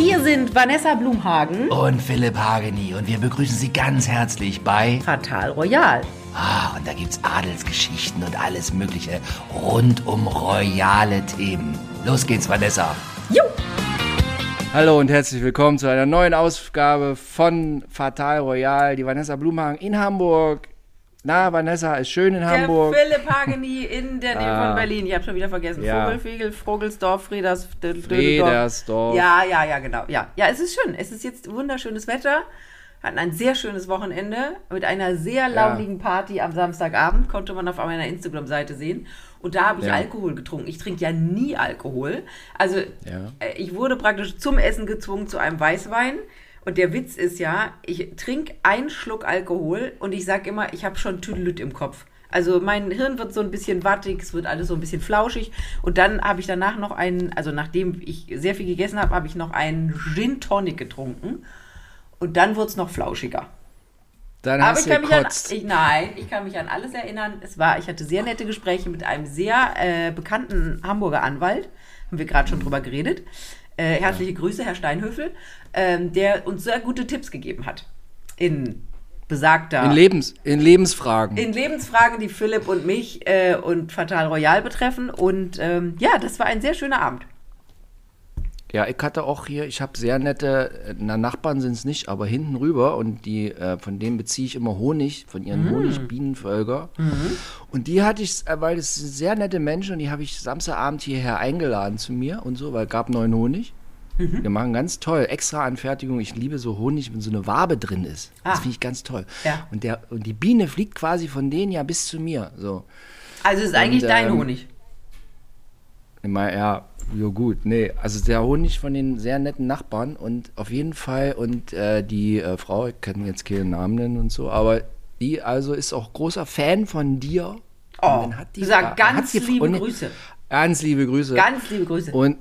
Hier sind Vanessa Blumhagen und Philipp Hageni und wir begrüßen Sie ganz herzlich bei Fatal Royal. Ah, und da gibt's Adelsgeschichten und alles Mögliche rund um royale Themen. Los geht's, Vanessa. Jo! Hallo und herzlich willkommen zu einer neuen Ausgabe von Fatal Royal. Die Vanessa Blumhagen in Hamburg. Na, Vanessa ist schön in Der Hamburg. Philipp Hageni in der Nähe Ah. von Berlin. Ich habe schon wieder vergessen. Ja. Vogelfegel, Vogelsdorf, Frieders, Dödeldorf. Friedersdorf. Ja, ja, ja, genau. Ja. ja, es ist schön. Es ist jetzt wunderschönes Wetter. Hatten ein sehr schönes Wochenende mit einer sehr launigen Party am Samstagabend. Konnte man auf meiner Instagram-Seite sehen. Und da habe ich Ja. Alkohol getrunken. Ich trinke ja nie Alkohol. Also Ja. äh, ich wurde praktisch zum Essen gezwungen zu einem Weißwein. Und der Witz ist ja, ich trinke einen Schluck Alkohol und ich sage immer, ich habe schon Tüdelüt im Kopf. Also mein Hirn wird so ein bisschen wattig, es wird alles so ein bisschen flauschig. Und dann habe ich danach noch einen, also nachdem ich sehr viel gegessen habe, habe ich noch einen Gin Tonic getrunken. Und dann wurde es noch flauschiger. Dann Aber hast ich du kann mich an, ich, nein, ich kann mich an alles erinnern. Es war, ich hatte sehr nette Gespräche mit einem sehr äh, bekannten Hamburger Anwalt. Haben wir gerade schon drüber geredet. Äh, herzliche Grüße, Herr Steinhöfel, ähm, der uns sehr gute Tipps gegeben hat. In besagter. in, Lebens, in Lebensfragen. in Lebensfragen, die Philipp und mich äh, und Fatal Royal betreffen. Und ähm, ja, das war ein sehr schöner Abend. ja, ich hatte auch hier, ich habe sehr nette, äh, na, Nachbarn sind es nicht, aber hinten rüber und die, äh, von denen beziehe ich immer Honig, von ihren Mm. Honigbienenvölker. Und die hatte ich, äh, weil das sind sehr nette Menschen und die habe ich Samstagabend hierher eingeladen zu mir und so, weil es gab neuen Honig. Mhm. Wir machen ganz toll, extra Anfertigung. Ich liebe so Honig, wenn so eine Wabe drin ist. Das Ah. finde ich ganz toll. Ja. Und, der, und die Biene fliegt quasi von denen ja bis zu mir. So. Also es ist eigentlich dein ähm, Honig. Meine, ja, ja gut, nee, also der Honig von den sehr netten Nachbarn und auf jeden Fall und äh, die äh, Frau, ich kann jetzt keinen Namen nennen und so, aber die also ist auch großer Fan von dir. Oh, Und dann hat die du sag hat ganz liebe und- Grüße. Ganz liebe Grüße. Ganz liebe Grüße. Und,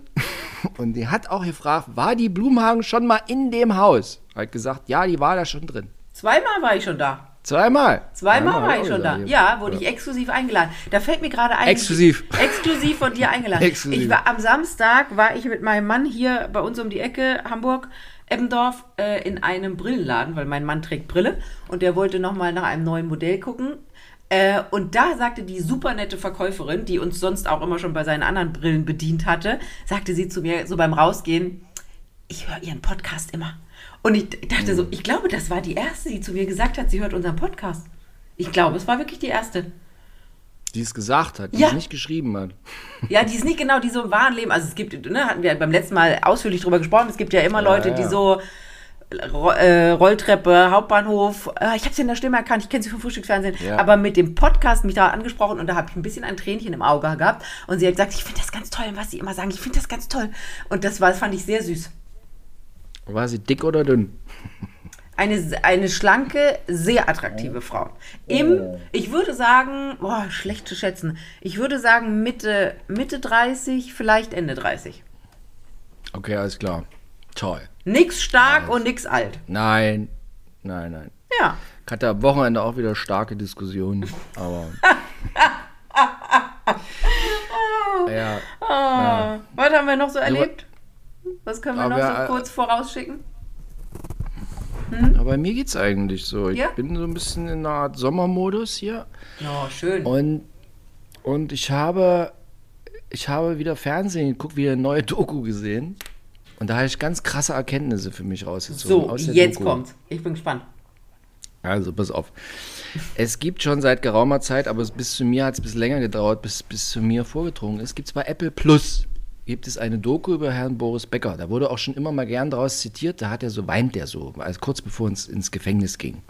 und die hat auch gefragt, war die Blumhagen schon mal in dem Haus? Hat gesagt, ja, die war da schon drin. Zweimal war ich schon da. Zweimal. Zweimal war hab ich schon da. gesagt, Ja, wurde ich exklusiv eingeladen. Da fällt mir gerade ein. Exklusiv. Exklusiv von dir eingeladen. Exklusiv. Ich war am Samstag war ich mit meinem Mann hier bei uns um die Ecke Hamburg Eppendorf äh, in einem Brillenladen, weil mein Mann trägt Brille und der wollte noch mal nach einem neuen Modell gucken. Äh, und da sagte die super nette Verkäuferin, die uns sonst auch immer schon bei seinen anderen Brillen bedient hatte, sagte sie zu mir so beim Rausgehen, ich höre ihren Podcast immer. Und ich dachte so, ich glaube, das war die erste, die zu mir gesagt hat, sie hört unseren Podcast. Ich glaube, es war wirklich die erste. Die es gesagt hat, die Ja. es nicht geschrieben hat. Ja, die ist nicht genau die so im wahren Leben. Also es gibt, ne, hatten wir beim letzten Mal ausführlich drüber gesprochen, es gibt ja immer Leute, die ja. so Ro äh, Rolltreppe, Hauptbahnhof, äh, ich habe sie in der Stimme erkannt, ich kenne sie vom Frühstücksfernsehen, Ja. aber mit dem Podcast mich da angesprochen und da habe ich ein bisschen ein Tränchen im Auge gehabt und sie hat gesagt, ich finde das ganz toll, was sie immer sagen, ich finde das ganz toll. Und das war, das fand ich sehr süß. War sie dick oder dünn? Eine, eine schlanke, sehr attraktive Frau. Im, ich würde sagen, boah, schlecht zu schätzen. Ich würde sagen Mitte, Mitte 30, vielleicht Ende 30. Okay, alles klar. Toll. Nix stark und nix alt. Nein, nein, nein. Ja. Ich hatte am Wochenende auch wieder starke Diskussionen, aber. ja, Ah, Was haben wir noch so erlebt? Was können wir Aber, noch so äh, kurz vorausschicken? aber bei mir geht's eigentlich so. Ich Ja? bin so ein bisschen in einer Art Sommermodus hier Oh, schön. und, und ich habe ich habe wieder Fernsehen geguckt, wieder eine neue Doku gesehen. Und da habe ich ganz krasse Erkenntnisse für mich rausgezogen. so, aus der jetzt Doku. kommt's. Ich bin gespannt. Also, pass auf. Es gibt schon seit geraumer Zeit, aber bis zu mir hat es bisschen länger gedauert, bis, bis zu mir vorgedrungen ist, gibt es bei Apple Plus gibt es eine Doku über Herrn Boris Becker. Da wurde auch schon immer mal gern daraus zitiert, da hat er so, weint er so, also kurz bevor er ins, Gefängnis ging.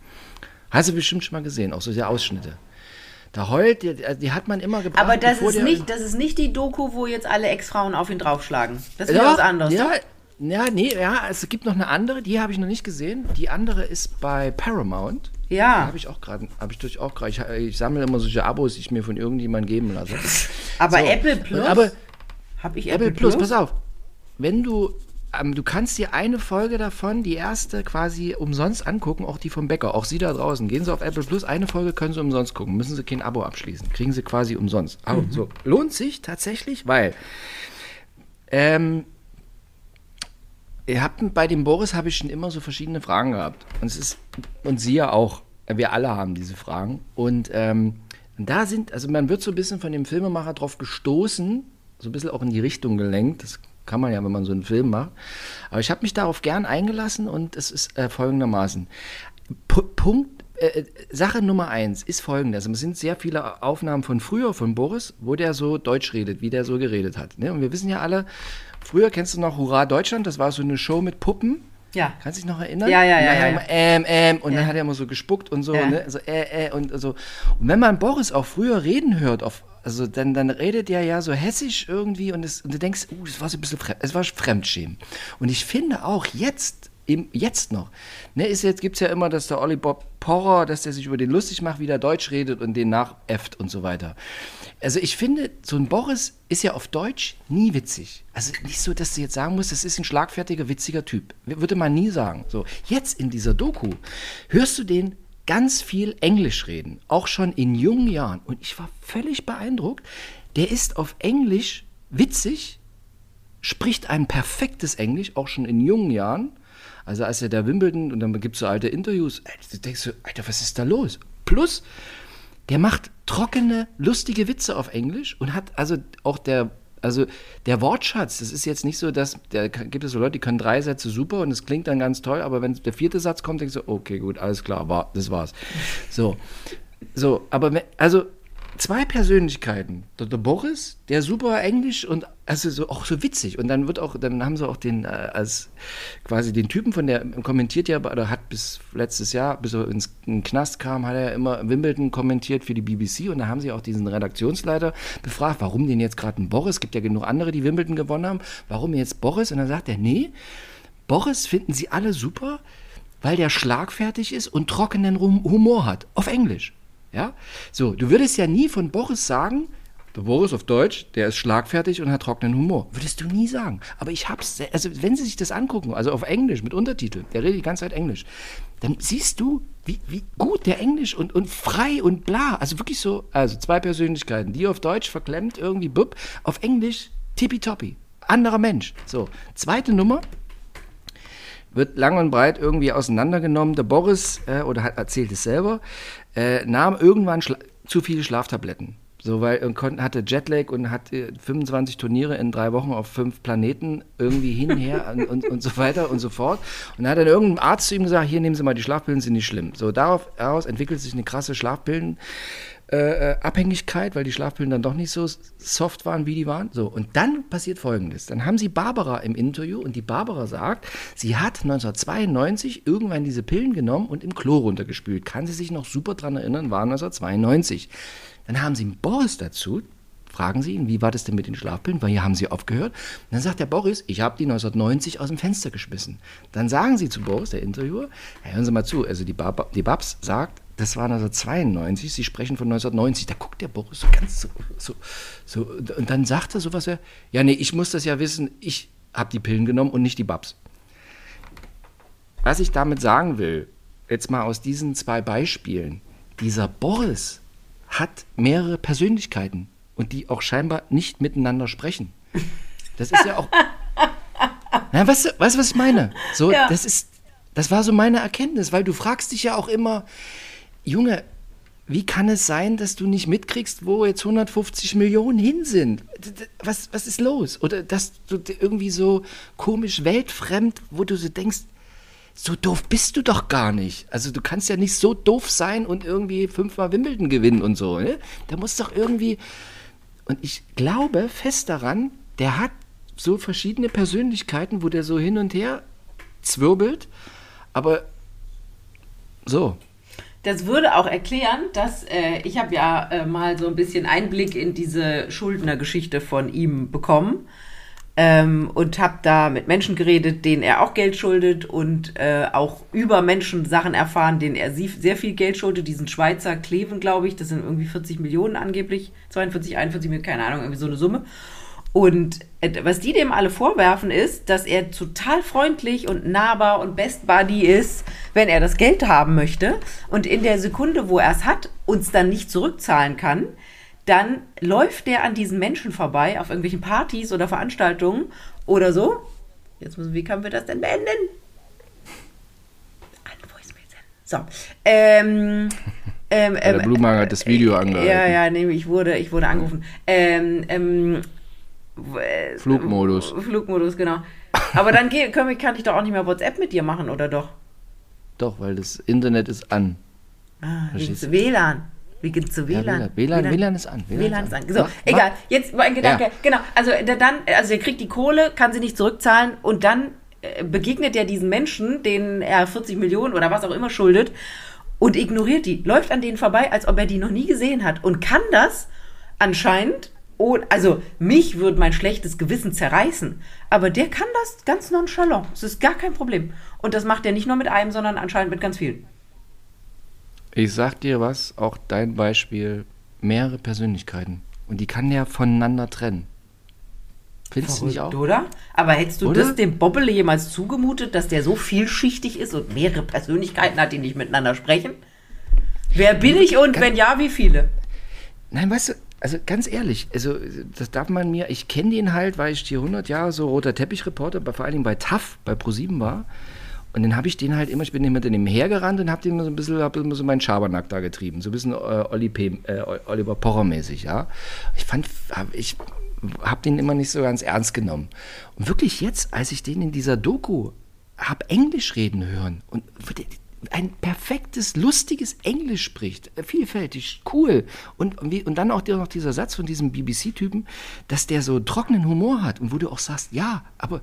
Hast du bestimmt schon mal gesehen, auch solche Ausschnitte. Da heult, die, die hat man immer gebracht. Aber das ist, nicht, das ist nicht die Doku, wo jetzt alle Ex-Frauen auf ihn draufschlagen. Das ist Ja, was anderes. Ja, ja, nee, ja, es gibt noch eine andere, die habe ich noch nicht gesehen. Die andere ist bei Paramount. Ja. Habe ich auch gerade, habe ich durch auch gerade. Ich, ich sammle immer solche Abos, die ich mir von irgendjemandem geben lasse. Aber So. Apple Plus? Aber Hab ich Apple Plus, pass auf. Wenn du, ähm, du kannst dir eine Folge davon, die erste quasi umsonst angucken, auch die vom Bäcker, auch Sie da draußen. Gehen Sie auf Apple Plus, eine Folge können Sie umsonst gucken. Müssen Sie kein Abo abschließen. Kriegen Sie quasi umsonst. Aber Mhm. so, lohnt sich tatsächlich, weil ähm, habt, bei dem Boris habe ich schon immer so verschiedene Fragen gehabt. Und es ist, und Sie ja auch. Wir alle haben diese Fragen. Und ähm, da sind, also man wird so ein bisschen von dem Filmemacher drauf gestoßen, so ein bisschen auch in die Richtung gelenkt. Das kann man ja, wenn man so einen Film macht. Aber ich habe mich darauf gern eingelassen und es ist äh, folgendermaßen. P Punkt, äh, Sache Nummer eins ist folgendes. Es sind sehr viele Aufnahmen von früher, von Boris, wo der so Deutsch redet, wie der so geredet hat. Ne? Und wir wissen ja alle, früher kennst du noch Hurra Deutschland, das war so eine Show mit Puppen. Ja. Kannst du dich noch erinnern? Ja, ja, Und ja, dann ja, ja. Ähm, ähm, und Ja. dann hat er immer so gespuckt und so, Ja. ne? So, äh, äh, und so. Und wenn man Boris auch früher reden hört, auf, also dann, dann redet er ja so hessisch irgendwie und, es, und du denkst, uh, das war so ein bisschen fremd, es war Fremdschämen. Und ich finde auch jetzt, im, jetzt noch, ne, ist jetzt gibt's ja immer, dass der Olli Bob Porrer, dass der sich über den lustig macht, wie der Deutsch redet und den nachäfft und so weiter. Also ich finde, so ein Boris ist ja auf Deutsch nie witzig. Also nicht so, dass du jetzt sagen musst, das ist ein schlagfertiger, witziger Typ. Würde man nie sagen. So, jetzt in dieser Doku hörst du den ganz viel Englisch reden, auch schon in jungen Jahren. Und ich war völlig beeindruckt. Der ist auf Englisch witzig, spricht ein perfektes Englisch, auch schon in jungen Jahren. Also als er da Wimbledon und dann gibt es so alte Interviews, ey, du denkst so, Alter, was ist da los? Plus, der macht trockene, lustige Witze auf Englisch und hat also auch der, also der Wortschatz, das ist jetzt nicht so, dass, da gibt es so Leute, die können drei Sätze super und es klingt dann ganz toll, aber wenn der vierte Satz kommt, denkst du, okay, gut, alles klar, war, das war's. So, so, aber also zwei Persönlichkeiten, der, der Boris, der super Englisch und also so auch so witzig und dann wird auch, dann haben sie auch den äh, als quasi den Typen von der kommentiert ja, oder hat bis letztes Jahr, bis er ins in Knast kam, hat er immer Wimbledon kommentiert für die BBC und da haben sie auch diesen Redaktionsleiter befragt, warum den jetzt gerade ein Boris? Es gibt ja genug andere, die Wimbledon gewonnen haben. Warum jetzt Boris? Und dann sagt er, nee, Boris finden sie alle super, weil der schlagfertig ist und trockenen Humor hat. Auf Englisch. Ja? So, du würdest ja nie von Boris sagen, der Boris auf Deutsch, der ist schlagfertig und hat trockenen Humor. Würdest du nie sagen. Aber ich hab's, also wenn sie sich das angucken, also auf Englisch mit Untertitel, der redet die ganze Zeit Englisch, dann siehst du, wie, wie gut der Englisch und, und frei und bla. Also wirklich so, also zwei Persönlichkeiten, die auf Deutsch verklemmt irgendwie, bub, auf Englisch tippitoppi. Anderer Mensch. So, zweite Nummer, wird lang und breit irgendwie auseinandergenommen. Der Boris, äh, oder hat erzählt es selber, äh, nahm irgendwann schla zu viele Schlaftabletten. So, weil er kon- hatte Jetlag und hat äh, 25 Turniere in drei Wochen auf fünf Planeten irgendwie hinher und, und, und so weiter und so fort. Und dann hat dann irgendein Arzt zu ihm gesagt, hier nehmen Sie mal die Schlafpillen, sind nicht schlimm. So, darauf daraus entwickelt sich eine krasse Schlafpillen äh, Abhängigkeit, weil die Schlafpillen dann doch nicht so soft waren, wie die waren. So, und dann passiert Folgendes. Dann haben sie Barbara im Interview und die Barbara sagt, sie hat 1992 irgendwann diese Pillen genommen und im Klo runtergespült. Kann sie sich noch super dran erinnern, war 1992. Dann haben sie einen Boris dazu, fragen sie ihn, wie war das denn mit den Schlafpillen? Weil hier haben sie aufgehört. Und dann sagt der Boris, ich habe die 1990 aus dem Fenster geschmissen. Dann sagen sie zu Boris, der Interviewer, hey, hören Sie mal zu, also die, Bab die Babs sagt, das war 1992, Sie sprechen von 1990. Da guckt der Boris so ganz so, so, so und dann sagt er sowas, ja, nee, ich muss das ja wissen, ich habe die Pillen genommen und nicht die Babs. Was ich damit sagen will, jetzt mal aus diesen zwei Beispielen, dieser Boris hat mehrere Persönlichkeiten und die auch scheinbar nicht miteinander sprechen. Das ist ja auch. Na, weißt du, weißt was ich meine? So, Ja. das ist, das war so meine Erkenntnis, weil du fragst dich ja auch immer, Junge, wie kann es sein, dass du nicht mitkriegst, wo jetzt 150 Millionen hin sind? Was, was ist los? Oder dass du irgendwie so komisch weltfremd, wo du so denkst, so doof bist du doch gar nicht. Also du kannst ja nicht so doof sein und irgendwie fünfmal Wimbledon gewinnen und so. Ne? Da muss doch irgendwie. Und ich glaube fest daran, der hat so verschiedene Persönlichkeiten, wo der so hin und her zwirbelt. Aber so. Das würde auch erklären, dass äh, ich habe ja äh, mal so ein bisschen Einblick in diese Schuldnergeschichte von ihm bekommen ähm, und habe da mit Menschen geredet, denen er auch Geld schuldet und äh, auch über Menschen Sachen erfahren, denen er sehr viel Geld schuldet. Diesen Schweizer Kleven, glaube ich, das sind irgendwie 40 Millionen angeblich, 42, 41 Millionen, keine Ahnung, irgendwie so eine Summe. Und äh, was die dem alle vorwerfen, ist, dass er total freundlich und nahbar und Best Buddy ist, wenn er das Geld haben möchte. Und in der Sekunde, wo er es hat, uns dann nicht zurückzahlen kann, dann läuft der an diesen Menschen vorbei auf irgendwelchen Partys oder Veranstaltungen oder so Jetzt müssen, wie können wir das denn beenden? So. Ähm, ähm, Weil der ähm, Blumenhagen hat das Video angehalten. Ja, ja, nee, ich wurde, ich wurde angerufen. Ähm, ähm, äh, Flugmodus. Flugmodus, genau. Aber dann können kann ich doch auch nicht mehr WhatsApp mit dir machen, oder doch? Doch, weil das Internet ist an. Ah, Verstehst WLAN. Wie geht's zu Ja, WLAN? WLAN, WLAN, WLAN ist an. WLAN ist an. So, Mach, egal. Jetzt mein Gedanke. Ja. Genau. Also der dann, also er kriegt die Kohle, kann sie nicht zurückzahlen und dann äh, begegnet er diesen Menschen, denen er 40 Millionen oder was auch immer schuldet und ignoriert die, läuft an denen vorbei, als ob er die noch nie gesehen hat und kann das anscheinend. Oh, also mich würde mein schlechtes Gewissen zerreißen, aber der kann das ganz nonchalant. Es ist gar kein Problem. Und das macht er nicht nur mit einem, sondern anscheinend mit ganz vielen. Ich sag dir was, auch dein Beispiel, mehrere Persönlichkeiten. Und die kann der voneinander trennen. Findest du nicht auch? Oder? Aber hättest du Oder? das dem Bobbele jemals zugemutet, dass der so vielschichtig ist und mehrere Persönlichkeiten hat, die nicht miteinander sprechen? Wer bin ich und wenn ja, wie viele? Nein, weißt du, also ganz ehrlich, also das darf man mir, ich kenne den halt, weil ich hier 100 Jahre so roter Teppichreporter, vor allen Dingen bei TAF, bei ProSieben war. Und dann habe ich den halt immer, ich bin immer mit dem hergerannt und habe den so ein bisschen, hab immer so meinen Schabernack da getrieben. So ein bisschen äh, Olli P, äh, Oliver Pocher mäßig, ja. Ich fand, hab, ich habe den immer nicht so ganz ernst genommen. Und wirklich jetzt, als ich den in dieser Doku habe Englisch reden hören und ein perfektes, lustiges Englisch spricht, vielfältig, cool. Und, und, dann auch noch dieser Satz von diesem BBC-Typen, dass der so trockenen Humor hat und wo du auch sagst, ja, aber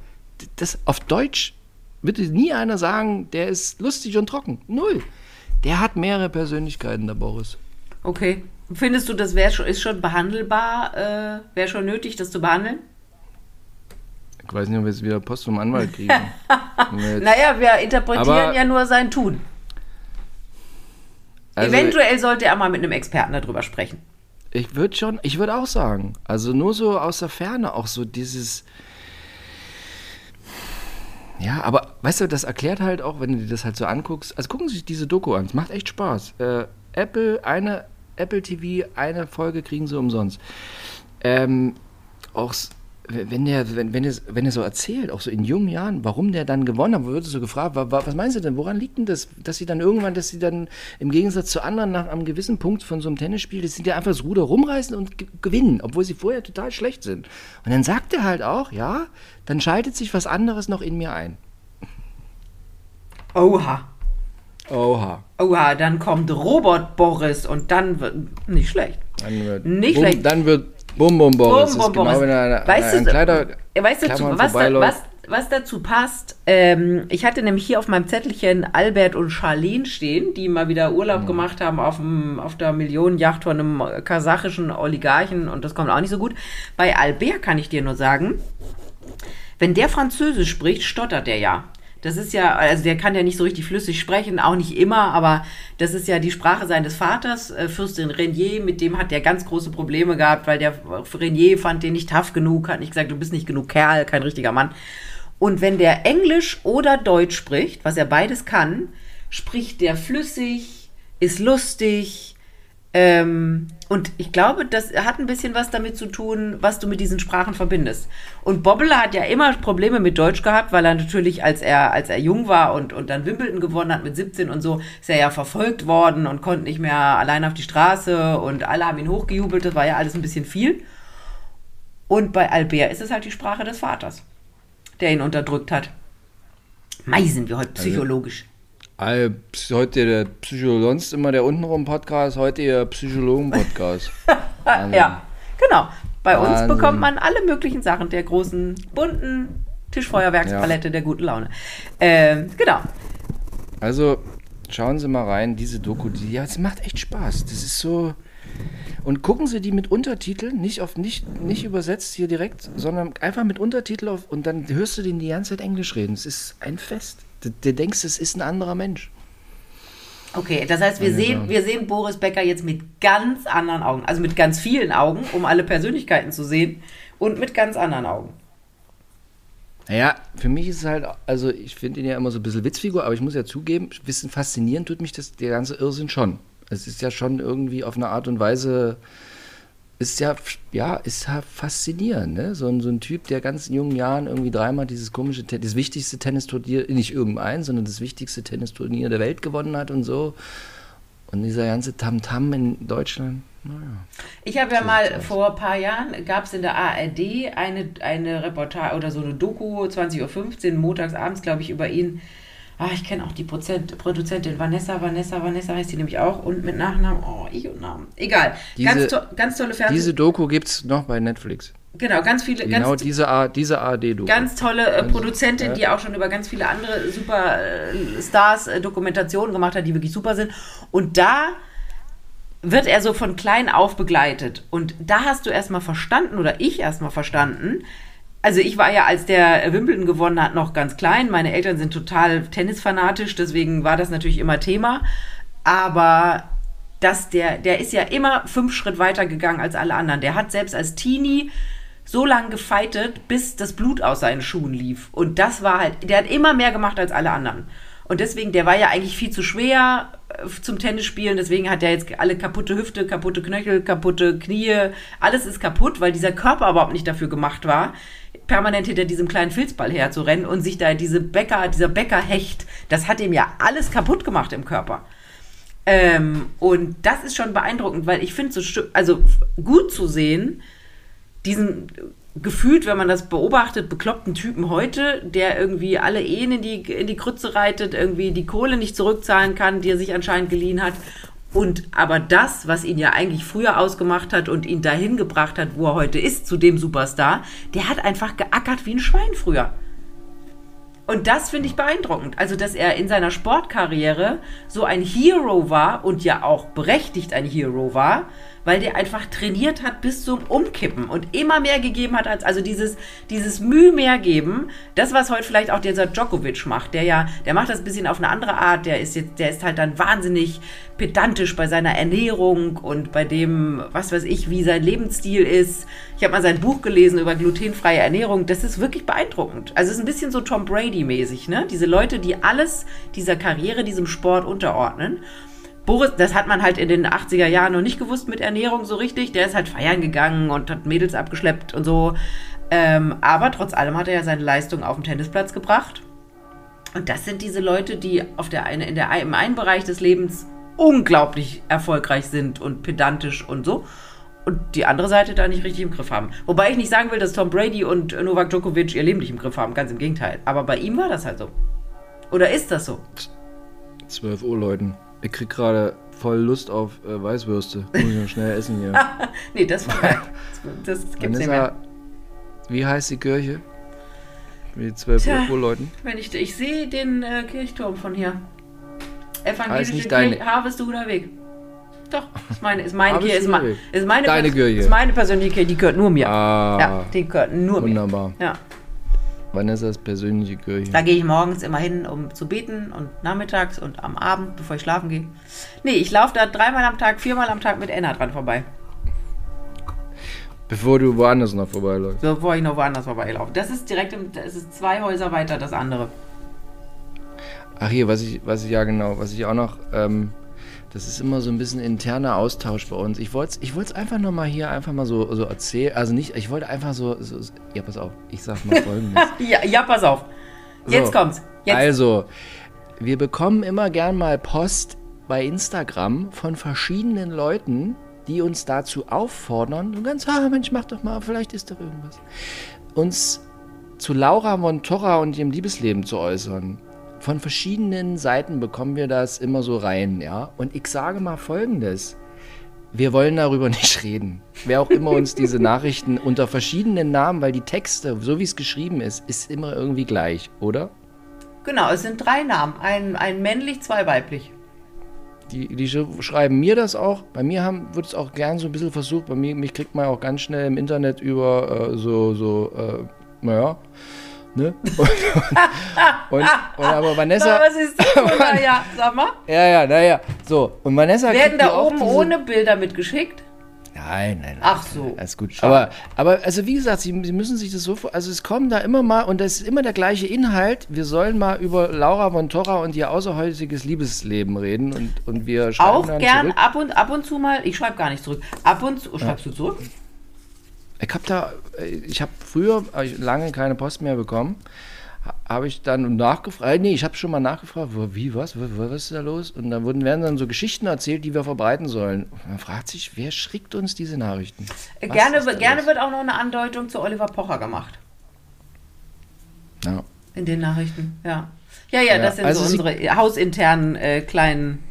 das auf Deutsch würde nie einer sagen, der ist lustig und trocken. Null. Der hat mehrere Persönlichkeiten, der Boris. Okay. Findest du, das wär ist schon behandelbar? Äh, Wäre schon nötig, das zu behandeln? Ich weiß nicht, ob wir jetzt wieder Post vom Anwalt kriegen. Wir Naja, wir interpretieren Aber- ja nur sein Tun. also, Eventuell sollte er mal mit einem Experten darüber sprechen. Ich würde schon, ich würde auch sagen, also nur so aus der Ferne auch so dieses. Ja, aber weißt du, das erklärt halt auch, wenn du dir das halt so anguckst. Also gucken Sie sich diese Doku an, es macht echt Spaß. Äh, Apple, eine Apple TV, eine Folge kriegen sie umsonst. Ähm, auch wenn der, wenn, wenn, er, wenn er so erzählt, auch so in jungen Jahren, warum der dann gewonnen hat, wo wird so gefragt, wa, wa, was meinen Sie denn, woran liegt denn das, dass sie dann irgendwann, dass sie dann im Gegensatz zu anderen nach einem gewissen Punkt von so einem Tennisspiel, dass sie ja einfach das Ruder rumreißen und ge- gewinnen, obwohl sie vorher total schlecht sind. Und dann sagt er halt auch, ja, dann schaltet sich was anderes noch in mir ein. Oha. Oha. Oha, dann kommt Robot Boris und dann wird. Nicht schlecht. Dann wird, Nicht schlecht. Dann wird Bum Bum Boris. Bum, bum, ist genau, Boris. wenn er weißt ein du, Kleider, weißt du, was, da, was, was dazu passt? Ähm, ich hatte nämlich hier auf meinem Zettelchen Albert und Charlene stehen, die mal wieder Urlaub Mhm. gemacht haben auf, dem, auf der Millionenjacht von einem kasachischen Oligarchen und das kommt auch nicht so gut. Bei Albert kann ich dir nur sagen, wenn der Französisch spricht, stottert der ja. Das ist ja, also der kann ja nicht so richtig flüssig sprechen, auch nicht immer, aber das ist ja die Sprache seines Vaters, äh, Fürstin Renier, mit dem hat der ganz große Probleme gehabt, weil der Renier fand den nicht tough genug, hat nicht gesagt, du bist nicht genug Kerl, kein richtiger Mann. Und wenn der Englisch oder Deutsch spricht, was er beides kann, spricht der flüssig, ist lustig, ähm, und ich glaube, das hat ein bisschen was damit zu tun, was du mit diesen Sprachen verbindest. Und Bobbele hat ja immer Probleme mit Deutsch gehabt, weil er natürlich, als er, als er jung war und, und dann Wimbledon gewonnen hat mit 17 und so, ist er ja verfolgt worden und konnte nicht mehr allein auf die Straße und alle haben ihn hochgejubelt. Das war ja alles ein bisschen viel. Und bei Albert ist es halt die Sprache des Vaters, der ihn unterdrückt hat. Mei, sind wir heute psychologisch. All, Heute der Psycho sonst immer der untenrum-Podcast, heute der Psychologen-Podcast. Ja, genau. Bei uns Wahnsinn. bekommt man alle möglichen Sachen der großen, bunten Tischfeuerwerkspalette der guten Laune. Ähm, genau. Also, schauen Sie mal rein, diese Doku, die, ja, es macht echt Spaß. Das ist so. Und gucken Sie die mit Untertiteln, nicht auf nicht, nicht übersetzt hier direkt, sondern einfach mit Untertitel auf und dann hörst du den die ganze Zeit Englisch reden. Es ist ein Fest. Du, du denkst, es ist ein anderer Mensch. Okay, das heißt, wir Ja, sehen, ja. wir sehen Boris Becker jetzt mit ganz anderen Augen. Also mit ganz vielen Augen, um alle Persönlichkeiten zu sehen. Und mit ganz anderen Augen. Naja, für mich ist es halt, also ich finde ihn ja immer so ein bisschen Witzfigur, aber ich muss ja zugeben, ein bisschen faszinierend tut mich das, der ganze Irrsinn schon. Es ist ja schon irgendwie auf eine Art und Weise ist ja, ja, ist ja faszinierend, ne? So ein, so ein Typ, der ganz in jungen Jahren irgendwie dreimal dieses komische, das wichtigste Tennisturnier, nicht irgendein, sondern das wichtigste Tennisturnier der Welt gewonnen hat und so. Und dieser ganze Tamtam in Deutschland, naja. Ich habe ja mal vor ein paar Jahren, gab es in der ARD eine, eine Reportage oder so eine Doku, 20.15 Uhr, montags abends, glaube ich, über ihn. Ah, ich kenne auch die Prozent, Produzentin Vanessa, Vanessa, Vanessa heißt die nämlich auch und mit Nachnamen, oh, ich und Namen. Egal. Diese- ganz, to ganz tolle Fernseh... Diese Doku gibt es noch bei Netflix. genau, ganz viele, Genau ganz, diese, A- diese ARD-Doku. ganz tolle äh, Produzentin, ja. die auch schon über ganz viele andere super äh, Stars äh, Dokumentationen gemacht hat, die wirklich super sind. Und da wird er so von klein auf begleitet. Und da hast du erstmal verstanden, oder ich erstmal verstanden, also ich war ja, als der Wimbledon gewonnen hat, noch ganz klein. Meine Eltern sind total tennisfanatisch, deswegen war das natürlich immer Thema. Aber dass der, der ist ja immer fünf Schritt weiter gegangen als alle anderen. Der hat selbst als Teenie so lange gefeitet, bis das Blut aus seinen Schuhen lief. Und das war halt, der hat immer mehr gemacht als alle anderen. Und deswegen, der war ja eigentlich viel zu schwer äh, zum Tennisspielen. Deswegen hat er jetzt alle kaputte Hüfte, kaputte Knöchel, kaputte Knie. Alles ist kaputt, weil dieser Körper überhaupt nicht dafür gemacht war, permanent hinter diesem kleinen Filzball herzurennen und sich da diese Bäcker, dieser Bäckerhecht, das hat ihm ja alles kaputt gemacht im Körper. Ähm, und das ist schon beeindruckend, weil ich finde so, also gut zu sehen, diesen gefühlt, wenn man das beobachtet, bekloppten Typen heute, der irgendwie alle Ehen in die, in die Krütze reitet, irgendwie die Kohle nicht zurückzahlen kann, die er sich anscheinend geliehen hat. Und aber das, was ihn ja eigentlich früher ausgemacht hat und ihn dahin gebracht hat, wo er heute ist, zu dem Superstar, der hat einfach geackert wie ein Schwein früher. Und das finde ich beeindruckend. Also, dass er in seiner Sportkarriere so ein Hero war und ja auch berechtigt ein Hero war, weil der einfach trainiert hat bis zum Umkippen und immer mehr gegeben hat als, also dieses, dieses Mühe mehr geben, das, was heute vielleicht auch dieser Djokovic macht, der ja, der macht das ein bisschen auf eine andere Art, der ist jetzt, der ist halt dann wahnsinnig pedantisch bei seiner Ernährung und bei dem, was weiß ich, wie sein Lebensstil ist. Ich habe mal sein Buch gelesen über glutenfreie Ernährung. Das ist wirklich beeindruckend. Also es ist ein bisschen so Tom Brady-mäßig, ne? Diese Leute, die alles dieser Karriere, diesem Sport unterordnen. Boris, das hat man halt in den 80er Jahren noch nicht gewusst mit Ernährung so richtig. Der ist halt feiern gegangen und hat Mädels abgeschleppt und so. Ähm, aber trotz allem hat er ja seine Leistung auf den Tennisplatz gebracht. Und das sind diese Leute, die auf der eine, in der, im einen Bereich des Lebens unglaublich erfolgreich sind und pedantisch und so. Und die andere Seite da nicht richtig im Griff haben. Wobei ich nicht sagen will, dass Tom Brady und Novak Djokovic ihr Leben nicht im Griff haben. Ganz im Gegenteil. Aber bei ihm war das halt so. Oder ist das so? 12 Uhr, Leuten. Ich krieg gerade voll Lust auf äh, Weißwürste. Muss ich noch schnell essen hier. Nee, das war. Das gibt's nicht mehr. Wie heißt die Kirche? Mit 12 Tja. Uhr, Leuten. Wenn ich, ich sehe den äh, Kirchturm von hier. Evangelische nicht deine- Kirche, Harvestuder Weg. Doch, ist meine, ist meine Kirche, ist, mein, ist meine Deine Kirche. Ist meine persönliche Kirche, die gehört nur mir. Ah, ja, die gehört nur mir. wunderbar. Ja, Vanessas persönliche Kirche. da gehe ich morgens immer hin, um zu beten und nachmittags und am Abend, bevor ich schlafen gehe. Nee, ich laufe da dreimal am Tag, viermal am Tag mit Enna dran vorbei, Bevor du woanders noch vorbeiläufst. bevor ich noch woanders vorbeilaufe. Das ist direkt, im, das ist zwei Häuser weiter, das andere. Ach hier, was ich, was ich ja genau, was ich auch noch, ähm, das ist immer so ein bisschen interner Austausch bei uns. Ich wollte es ich wollt's einfach nochmal hier einfach mal so, so erzählen. Also nicht, ich wollte einfach so, so, ja pass auf, ich sag mal folgendes. Ja, ja pass auf. Jetzt So, kommt's. Jetzt. Also, wir bekommen immer gern mal Post bei Instagram von verschiedenen Leuten, die uns dazu auffordern, so ganz, ah Mensch, mach doch mal, vielleicht ist doch irgendwas, uns zu Laura von Torra und ihrem Liebesleben zu äußern. Von verschiedenen Seiten bekommen wir das immer so rein, ja. Und ich sage mal Folgendes. Wir wollen darüber nicht reden. Wer auch immer uns diese Nachrichten unter verschiedenen Namen, weil die Texte, so wie es geschrieben ist, ist immer irgendwie gleich, oder? Genau, es sind drei Namen. Ein, ein männlich, zwei weiblich. Die, die sch- schreiben mir das auch. Bei mir haben, wird es auch gern so ein bisschen versucht. Bei mir, mich kriegt man auch ganz schnell im Internet über äh, so, so, äh, naja, ne? Und, und, und, aber Vanessa, Na, was ist das? ein- ja, sag mal. ja, ja, naja, so. Und Vanessa Werden da oben diese, ohne Bilder mitgeschickt? Nein, nein. Ach so. Alles gut. Aber, aber, also wie gesagt, Sie, Sie müssen sich das so vor. Also es kommen da immer mal, und das ist immer der gleiche Inhalt. Wir sollen mal über Laura von Torra und ihr außerhäusiges Liebesleben reden. Und, und wir schreiben Auch dann gern zurück. ab und ab und zu mal. Ich schreibe gar nicht zurück. Ab und zu. Schreibst du zurück? Ich habe da, äh, ich habe früher lange keine Post mehr bekommen. Ha- Habe ich dann nachgefragt, äh, nee, ich habe schon mal nachgefragt, wie, was, was, ist da los? Und da wurden, werden dann so Geschichten erzählt, die wir verbreiten sollen. Und man fragt sich, wer schickt uns diese Nachrichten? Äh, Was Gerne, gerne los? wird auch noch eine Andeutung zu Oliver Pocher gemacht. Ja. In den Nachrichten, ja. Ja, ja, Ja, das sind also so unsere hausinternen äh, kleinen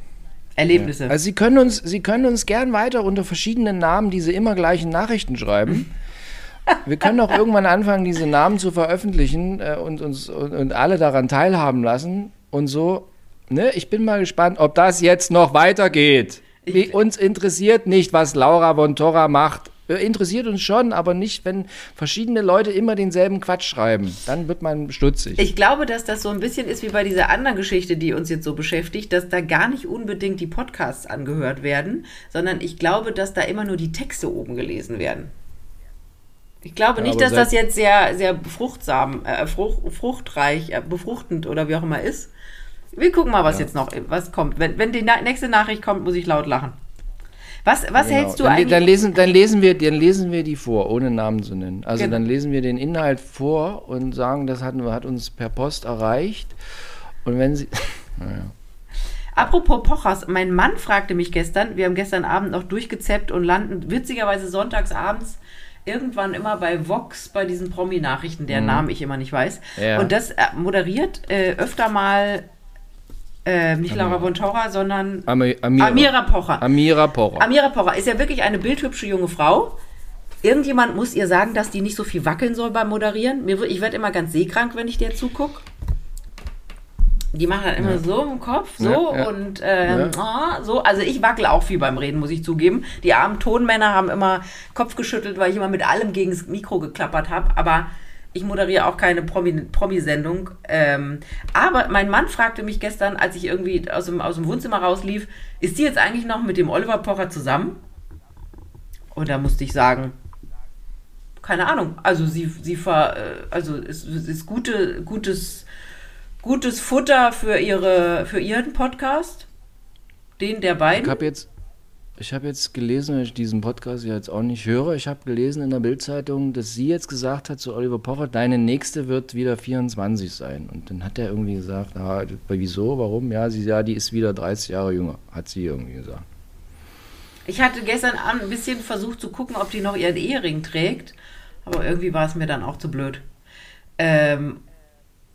Erlebnisse. Also Sie können uns, Sie können uns gern weiter unter verschiedenen Namen diese immer gleichen Nachrichten schreiben. Wir können auch irgendwann anfangen, diese Namen zu veröffentlichen äh, und uns und, und alle daran teilhaben lassen und so. Ne? Ich bin mal gespannt, ob das jetzt noch weitergeht. Wie, uns interessiert nicht, was Laura von Torra macht. Äh, Interessiert uns schon, aber nicht, wenn verschiedene Leute immer denselben Quatsch schreiben. Dann wird man stutzig. Ich glaube, dass das so ein bisschen ist wie bei dieser anderen Geschichte, die uns jetzt so beschäftigt, dass da gar nicht unbedingt die Podcasts angehört werden, sondern ich glaube, dass da immer nur die Texte oben gelesen werden. Ich glaube Ja, nicht, dass das jetzt sehr, sehr fruchtsam, äh, frucht, fruchtreich, äh, befruchtend oder wie auch immer ist. Wir gucken mal, was jetzt noch, was kommt. Wenn, wenn die na nächste Nachricht kommt, muss ich laut lachen. Was, was Genau. hältst du dann, eigentlich? Dann lesen, dann, lesen wir, dann lesen wir die vor, ohne Namen zu nennen. Also Genau. dann lesen wir den Inhalt vor und sagen, das hat, hat uns per Post erreicht. Und wenn Sie. Naja. Apropos Pochers, mein Mann fragte mich gestern, wir haben gestern Abend noch durchgezappt und landen witzigerweise sonntags abends irgendwann immer bei Vox, bei diesen Promi-Nachrichten, deren Namen ich immer nicht weiß. Mhm. Ja. Und das äh, moderiert äh, öfter mal äh, nicht Laura von Torra, sondern Ami- Amira. Amira Pocher. Amira Pocher. Amira Pocher ist ja wirklich eine bildhübsche junge Frau. Irgendjemand muss ihr sagen, dass die nicht so viel wackeln soll beim Moderieren. Mir, ich werde immer ganz seekrank, wenn ich der zugucke. Die macht dann immer so im Kopf, so Ja, ja. und ähm, ah, so. Also ich wackel auch viel beim Reden, muss ich zugeben. Die armen Tonmänner haben immer Kopf geschüttelt, weil ich immer mit allem gegen das Mikro geklappert habe. Aber ich moderiere auch keine Promi- Promi-Sendung. ähm, aber mein Mann fragte mich gestern, als ich irgendwie aus dem, aus dem Wohnzimmer rauslief, ist die jetzt eigentlich noch mit dem Oliver Pocher zusammen? Und da musste ich sagen, keine Ahnung. Also sie, sie ver, äh, also es, es ist gute, gutes, gutes Futter für ihre, für ihren Podcast. Den der Ich beiden. habe jetzt, ich hab jetzt gelesen, weil ich diesen Podcast ja jetzt auch nicht höre, ich habe gelesen in der Bildzeitung, dass sie jetzt gesagt hat zu Oliver Pocher, deine nächste wird wieder 24 sein. Und dann hat er irgendwie gesagt, ah, wieso, warum? Ja, sie, ja, die ist wieder 30 Jahre jünger, hat sie irgendwie gesagt. Ich hatte gestern Abend ein bisschen versucht zu gucken, ob die noch ihren Ehering trägt. Aber irgendwie war es mir dann auch zu blöd. Ähm,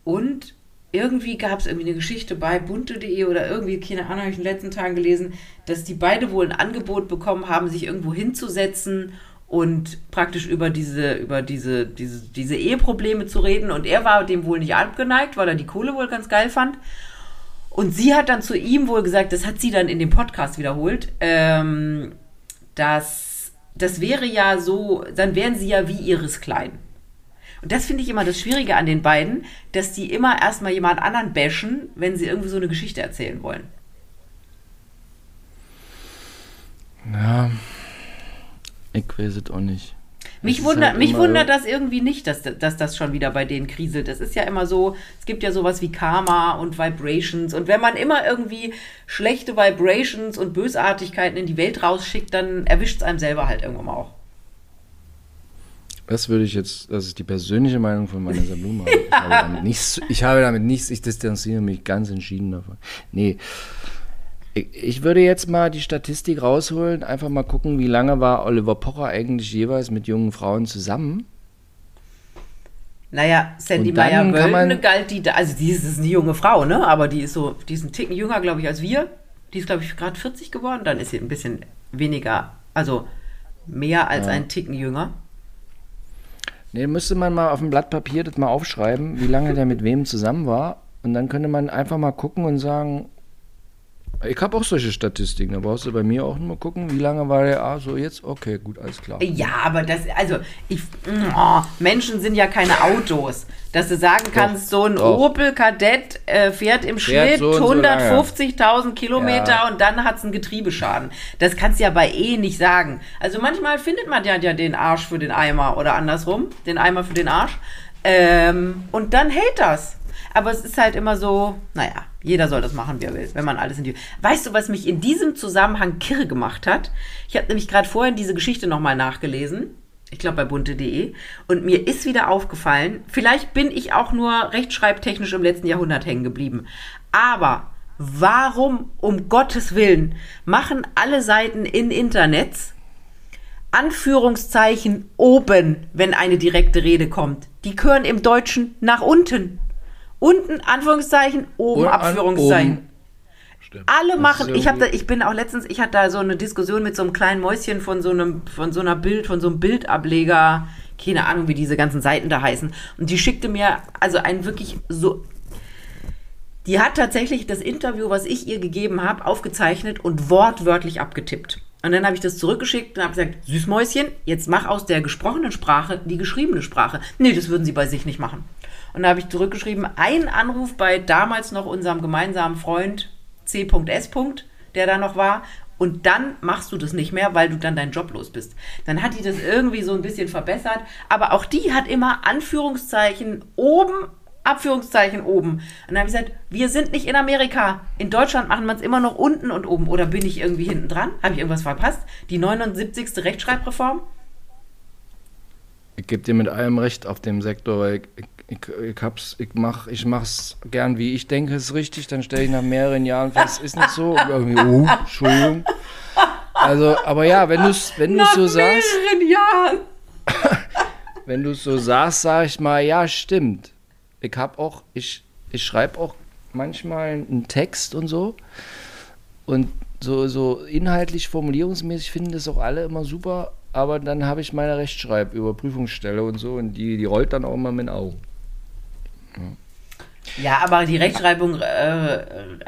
und irgendwie gab es irgendwie eine Geschichte bei bunte.de oder irgendwie, keine Ahnung, habe ich in den letzten Tagen gelesen, dass die beide wohl ein Angebot bekommen haben, sich irgendwo hinzusetzen und praktisch über diese, über diese, diese, diese Eheprobleme zu reden. Und er war dem wohl nicht abgeneigt, weil er die Kohle wohl ganz geil fand. Und sie hat dann zu ihm wohl gesagt, das hat sie dann in dem Podcast wiederholt, ähm, dass das wäre ja so, dann wären sie ja wie ihres Klein. Und das finde ich immer das Schwierige an den beiden, dass die immer erstmal jemand anderen bashen, wenn sie irgendwie so eine Geschichte erzählen wollen. Ja, ich weiß es auch nicht. Mich, ist wundert, halt mich wundert das irgendwie nicht, dass, dass das schon wieder bei denen kriselt. Es ist ja immer so, es gibt ja sowas wie Karma und Vibrations. Und wenn man immer irgendwie schlechte Vibrations und Bösartigkeiten in die Welt rausschickt, dann erwischt es einem selber halt irgendwann mal auch. Das würde ich jetzt, das ist die persönliche Meinung von Vanessa Blume. Ich habe damit nichts, ich habe damit nichts, ich distanziere mich ganz entschieden davon. Nee. Ich, würde jetzt mal die Statistik rausholen, einfach mal gucken, wie lange war Oliver Pocher eigentlich jeweils mit jungen Frauen zusammen. Naja, Sandy man- galt die, da- also die ist, ist eine junge Frau, ne? Aber die ist so, die ist ein Ticken jünger, glaube ich, als wir. Die ist, glaube ich, gerade 40 geworden. Dann ist sie ein bisschen weniger, also mehr als Ja. ein Ticken jünger. Nee, müsste man mal auf dem Blatt Papier das mal aufschreiben, wie lange der mit wem zusammen war. Und dann könnte man einfach mal gucken und sagen, Ich habe auch solche Statistiken. Da brauchst du bei mir auch nur mal gucken, wie lange war der A so jetzt? Okay, gut, alles klar. Ja, aber das, also, ich, oh, Menschen sind ja keine Autos. Dass du sagen kannst, so ein doch. Opel Kadett äh, fährt im Fährt Schnitt so und so lange. 150.000 Kilometer Ja. und dann hat es einen Getriebeschaden. Das kannst du ja bei E nicht sagen. Also manchmal findet man ja, ja den Arsch für den Eimer oder andersrum, den Eimer für den Arsch. Ähm, und dann hält das. Aber es ist halt immer so, naja, jeder soll das machen, wie er will, wenn man alles in die. Weißt du, was mich in diesem Zusammenhang kirre gemacht hat? Ich habe nämlich gerade vorhin diese Geschichte nochmal nachgelesen. Ich glaube bei bunte.de. Und mir ist wieder aufgefallen, vielleicht bin ich auch nur rechtschreibtechnisch im letzten Jahrhundert hängen geblieben. Aber warum, um Gottes Willen, machen alle Seiten in Internets Anführungszeichen oben, wenn eine direkte Rede kommt? Die gehören im Deutschen nach unten. Unten Anführungszeichen, oben an Abführungszeichen. oben. Stimmt. Alle machen. Ich habe da, ich bin auch letztens, ich hatte da so eine Diskussion mit so einem kleinen Mäuschen von so einem, von so einer Bild, von so einem Bildableger, keine Ahnung, wie diese ganzen Seiten da heißen. Und die schickte mir also ein wirklich so. Die hat tatsächlich das Interview, was ich ihr gegeben habe, aufgezeichnet und wortwörtlich abgetippt. Und dann habe ich das zurückgeschickt und habe gesagt, Süßmäuschen, jetzt mach aus der gesprochenen Sprache die geschriebene Sprache. Nee, das würden sie bei sich nicht machen. Und da habe ich zurückgeschrieben, ein Anruf bei damals noch unserem gemeinsamen Freund C.S. der da noch war. Und dann machst du das nicht mehr, weil du dann deinen Job los bist. Dann hat die das irgendwie so ein bisschen verbessert. Aber auch die hat immer Anführungszeichen oben, Abführungszeichen oben. Und dann habe ich gesagt, wir sind nicht in Amerika. In Deutschland machen wir es immer noch unten und oben. Oder bin ich irgendwie hinten dran? Habe ich irgendwas verpasst? Die 79. Rechtschreibreform? Ich gebe dir mit allem recht auf dem Sektor, weil ich, ich, ich, hab's, ich, mach, ich mach's gern, wie ich denke, es ist richtig. Dann stelle ich nach mehreren Jahren fest, ist nicht so. Oh, Entschuldigung. Also, aber ja, wenn du es wenn du's so sagst, mehreren Jahren. wenn du es so sagst, sage ich mal, ja, stimmt. Ich habe auch, ich, ich schreibe auch manchmal einen Text und so. Und so, so inhaltlich, formulierungsmäßig finden das auch alle immer super. Aber dann habe ich meine Rechtschreibüberprüfungsstelle und so. Und die, die rollt dann auch immer mit den Augen. Ja, aber die Rechtschreibung äh,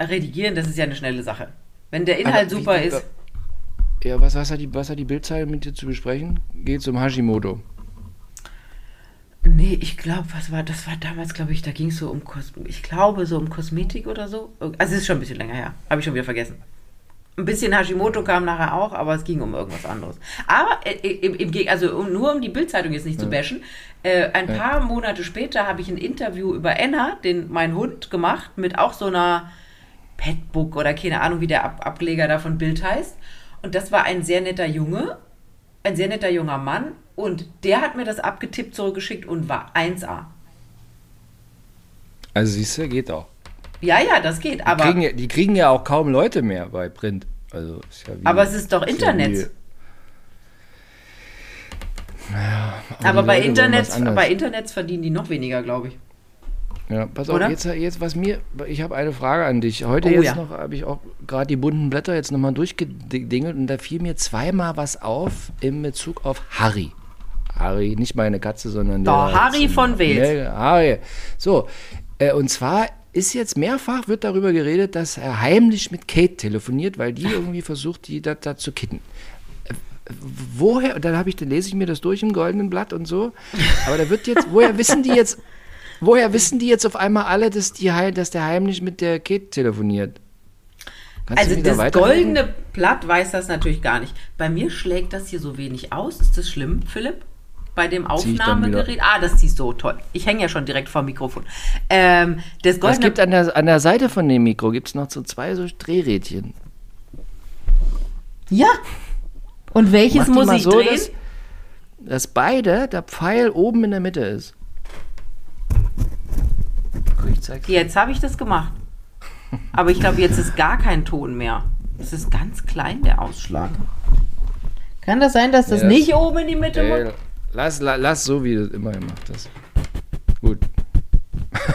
redigieren, das ist ja eine schnelle Sache. Wenn der Inhalt Aber super ist. Ja, was, was hat die, was hat die Bildzeile mit dir zu besprechen? Geht um Hashimoto. Nee, ich glaube, was war, das war damals, glaube ich, da ging es so um Kos ich glaube, so um Kosmetik oder so. Also es ist schon ein bisschen länger her. Habe ich schon wieder vergessen. Ein bisschen Hashimoto kam nachher auch, aber es ging um irgendwas anderes. Aber äh, im, im, also nur um die Bildzeitung jetzt nicht zu bashen, äh, ein Ja. paar Monate später habe ich ein Interview über Enna, den mein Hund, gemacht, mit auch so einer Petbook oder keine Ahnung, wie der Ab Ableger da von Bild heißt. Und das war ein sehr netter Junge, ein sehr netter junger Mann. Und der hat mir das abgetippt zurückgeschickt und war 1A. Also siehst du, geht auch. Ja, ja, das geht. Die Aber, kriegen, ja, die kriegen ja auch kaum Leute mehr bei Print. Also ist ja wie, aber es ist doch ja Internet. wie- Naja, aber die bei Internets, bei Internets verdienen die noch weniger, glaube ich. Ja, pass auf, jetzt, jetzt was mir, ich habe eine Frage an dich. Heute Oh, jetzt ja. noch, habe ich auch gerade die bunten Blätter jetzt nochmal durchgedingelt und da fiel mir zweimal was auf in Bezug auf Harry. Harry, nicht meine Katze, sondern Doch, der. Harry von. Ja, Harry. So, äh, und zwar ist jetzt mehrfach wird darüber geredet, dass er heimlich mit Kate telefoniert, weil die irgendwie versucht, die da, da zu kitten. Woher, dann habe ich, dann lese ich mir das durch im goldenen Blatt und so. Aber da wird jetzt, woher wissen die jetzt, woher wissen die jetzt auf einmal alle, dass, die, dass der heimlich mit der Kate telefoniert? Kannst Also wieder das goldene Blatt weiß das natürlich gar nicht. Bei mir schlägt das hier so wenig aus. Ist das schlimm, Philipp? Bei dem. Aufnahmegerät? Ah, das ziehst du toll. Ich hänge ja schon direkt vor dem Mikrofon. Ähm, das Es gibt an der, an der Seite von dem Mikro gibt's noch so zwei so Drehrädchen. Ja. Und welches muss ich so, drehen? Dass, dass beide, der Pfeil oben in der Mitte ist. Jetzt habe ich das gemacht. Aber ich glaube, jetzt ist gar kein Ton mehr. Es ist ganz klein, der Ausschlag. Kann das sein, dass das Ja, nicht oben in die Mitte muss? Lass, la- lass so, wie du es immer gemacht hast. Gut.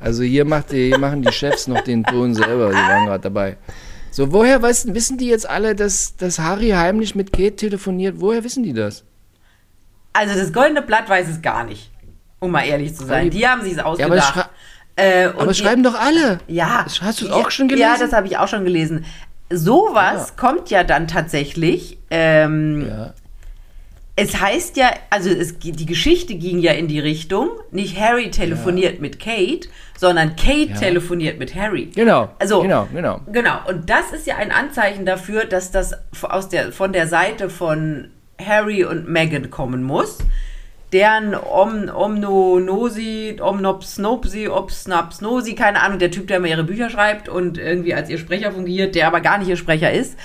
Also hier, macht hier machen die Chefs noch den Ton selber, die waren gerade dabei. So, woher weißt, wissen die jetzt alle, dass, dass Harry heimlich mit Kate telefoniert? Woher wissen die das? Also das goldene Blatt weiß es gar nicht. Um mal ehrlich zu sein. Die, die- haben sich es Ja, ausgedacht. schrei- Äh, Aber die- schreiben doch alle. Ja. Das- Hast du es Ja, auch schon gelesen? Ja, das habe ich auch schon gelesen. Sowas kommt ja dann tatsächlich. Ähm, Ja. Es heißt ja, also es, die Geschichte ging ja in die Richtung, nicht Harry telefoniert mit Kate, sondern Kate Ja. telefoniert mit Harry. Genau, Also, genau, genau. Genau, und das ist ja ein Anzeichen dafür, dass das aus der, von der Seite von Harry und Meghan kommen muss. Deren Om, Omnonosi, Omnopsnopsi, Obsnapsnosi, keine Ahnung, der Typ, der immer ihre Bücher schreibt und irgendwie als ihr Sprecher fungiert, der aber gar nicht ihr Sprecher ist.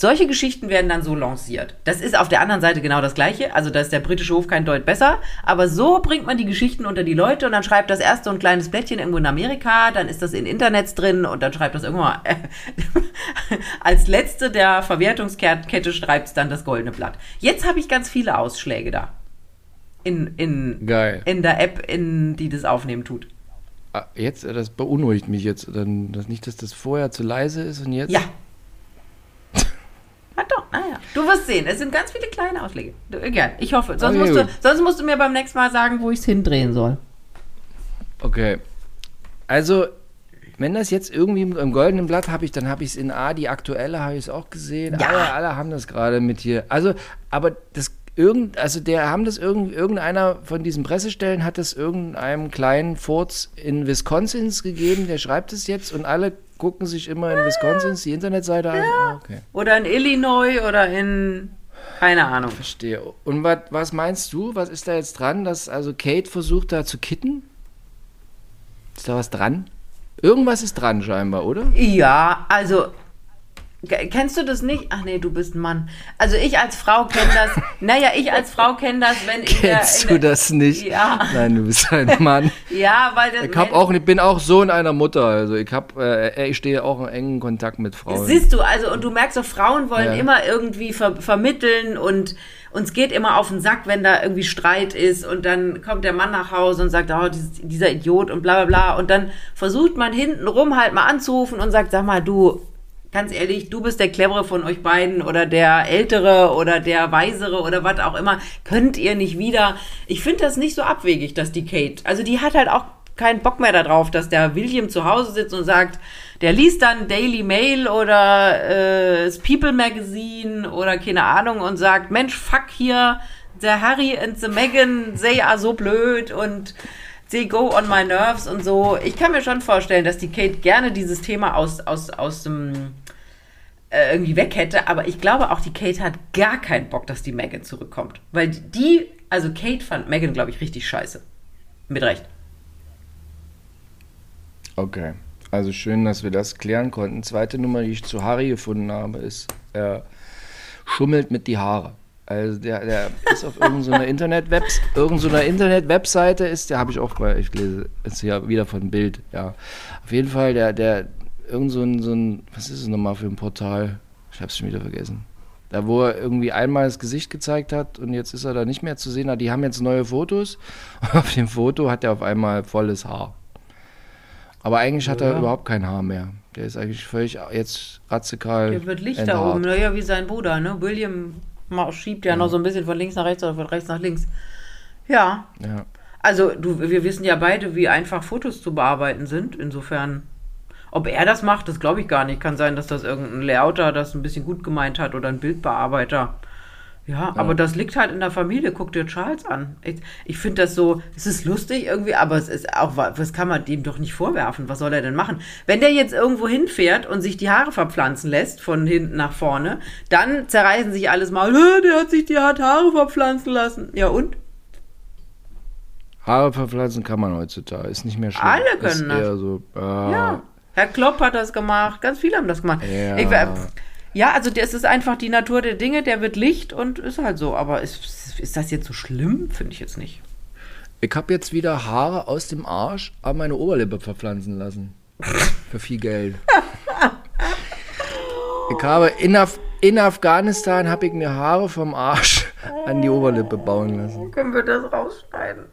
Solche Geschichten werden dann so lanciert. Das ist auf der anderen Seite genau das Gleiche. Also da ist der britische Hof kein Deut besser. Aber so bringt man die Geschichten unter die Leute und dann schreibt das erste so ein kleines Blättchen irgendwo in Amerika, dann ist das in Internets drin und dann schreibt das irgendwann mal, als letzte der Verwertungskette schreibt es dann das goldene Blatt. Jetzt habe ich ganz viele Ausschläge da. In, in, Geil. in der App, in die das aufnehmen tut. Ah, Jetzt, äh, das beunruhigt mich jetzt. Dann, dass nicht, dass das vorher zu leise ist und jetzt. Ja. Du wirst sehen, es sind ganz viele kleine Ausschläge. Gern, ich hoffe. Sonst, Okay, musst du, sonst musst du mir beim nächsten Mal sagen, wo ich es hindrehen soll. Okay. Also, wenn das jetzt irgendwie im goldenen Blatt habe ich, dann habe ich es in A, die aktuelle habe ich es auch gesehen. Ja. Alle, alle haben das gerade mit hier. Also, aber das irgend, also der haben das irgend, irgendeiner von diesen Pressestellen hat das irgendeinem kleinen Furz in Wisconsins gegeben, der schreibt es jetzt und alle gucken sich immer in Wisconsins die Internetseite an. Ah, okay. Oder in Illinois oder in. Keine Ahnung. Verstehe. Und wat, was meinst du? Was ist da jetzt dran, dass also Kate versucht da zu kitten? Ist da was dran? Irgendwas ist dran scheinbar, oder? Ja, also. Kennst du das nicht? Ach nee, du bist ein Mann. Also ich als Frau kenne das. naja, ich als Frau kenne das, wenn in der, Kennst in du der, das nicht? Ja. Nein, du bist ein Mann. Ja, weil das. Ich, hab auch, ich bin auch Sohn einer Mutter. Also ich, hab, äh, ich stehe auch in engen Kontakt mit Frauen. Siehst du, also und du merkst so, Frauen wollen Ja. immer irgendwie ver vermitteln und uns geht immer auf den Sack, wenn da irgendwie Streit ist und dann kommt der Mann nach Hause und sagt, oh, dieser Idiot und bla bla bla und dann versucht man hintenrum halt mal anzurufen und sagt, sag mal, du, ganz ehrlich, du bist der Clevere von euch beiden oder der Ältere oder der Weisere oder was auch immer, könnt ihr nicht wieder. Ich finde das nicht so abwegig, dass die Kate, also die hat halt auch keinen Bock mehr darauf, dass der William zu Hause sitzt und sagt, der liest dann Daily Mail oder äh, das People Magazine oder keine Ahnung und sagt, Mensch, fuck hier, der Harry and the Meghan, they are so blöd und they go on my nerves und so. Ich kann mir schon vorstellen, dass die Kate gerne dieses Thema aus, aus, aus dem äh, irgendwie weg hätte, aber ich glaube auch, die Kate hat gar keinen Bock, dass die Meghan zurückkommt. Weil die, also Kate fand Meghan, glaube ich, richtig scheiße. Mit Recht. Okay. Also schön, dass wir das klären konnten. Zweite Nummer, die ich zu Harry gefunden habe, ist, er schummelt mit die Haare. Also der, der ist auf irgendeiner Internet-Webs, irgendeiner Internet-Webseite ist, der habe ich auch bei, ich lese jetzt hier wieder von Bild, ja. Auf jeden Fall, der, der, irgend so ein, so ein, was ist es nochmal für ein Portal? Ich habe es schon wieder vergessen. Da, wo er irgendwie einmal das Gesicht gezeigt hat und jetzt ist er da nicht mehr zu sehen. Die haben jetzt neue Fotos. Und auf dem Foto hat er auf einmal volles Haar. Aber eigentlich hat er Ja. überhaupt kein Haar mehr. Der ist eigentlich völlig jetzt radikal. Der wird Licht da oben, naja, wie sein Bruder, ne? William schiebt ja noch so ein bisschen von links nach rechts oder von rechts nach links. Ja. Ja. Also, du, wir wissen ja beide, wie einfach Fotos zu bearbeiten sind. Insofern, ob er das macht, das glaube ich gar nicht. Kann sein, dass das irgendein Layouter das ein bisschen gut gemeint hat oder ein Bildbearbeiter. Ja, aber das liegt halt in der Familie. Guck dir Charles an. Ich, ich finde das so, es ist lustig irgendwie, aber es ist auch, wa- was kann man dem doch nicht vorwerfen? Was soll er denn machen? Wenn der jetzt irgendwo hinfährt und sich die Haare verpflanzen lässt, von hinten nach vorne, dann zerreißen sich alles mal, "Hä, der hat sich die Haare verpflanzen lassen. Ja und? Haare verpflanzen kann man heutzutage. Ist nicht mehr schlimm. Alle ist können das. eher so. äh, Ja. Herr Klopp hat das gemacht, ganz viele haben das gemacht. Ja. Ich, ja, also das ist einfach die Natur der Dinge, der wird Licht und ist halt so. Aber ist, ist das jetzt so schlimm? Finde ich jetzt nicht. Ich habe jetzt wieder Haare aus dem Arsch an meine Oberlippe verpflanzen lassen. Für viel Geld. Ich habe in, Af in Afghanistan habe ich mir Haare vom Arsch an die Oberlippe bauen lassen. Können wir das rausschneiden?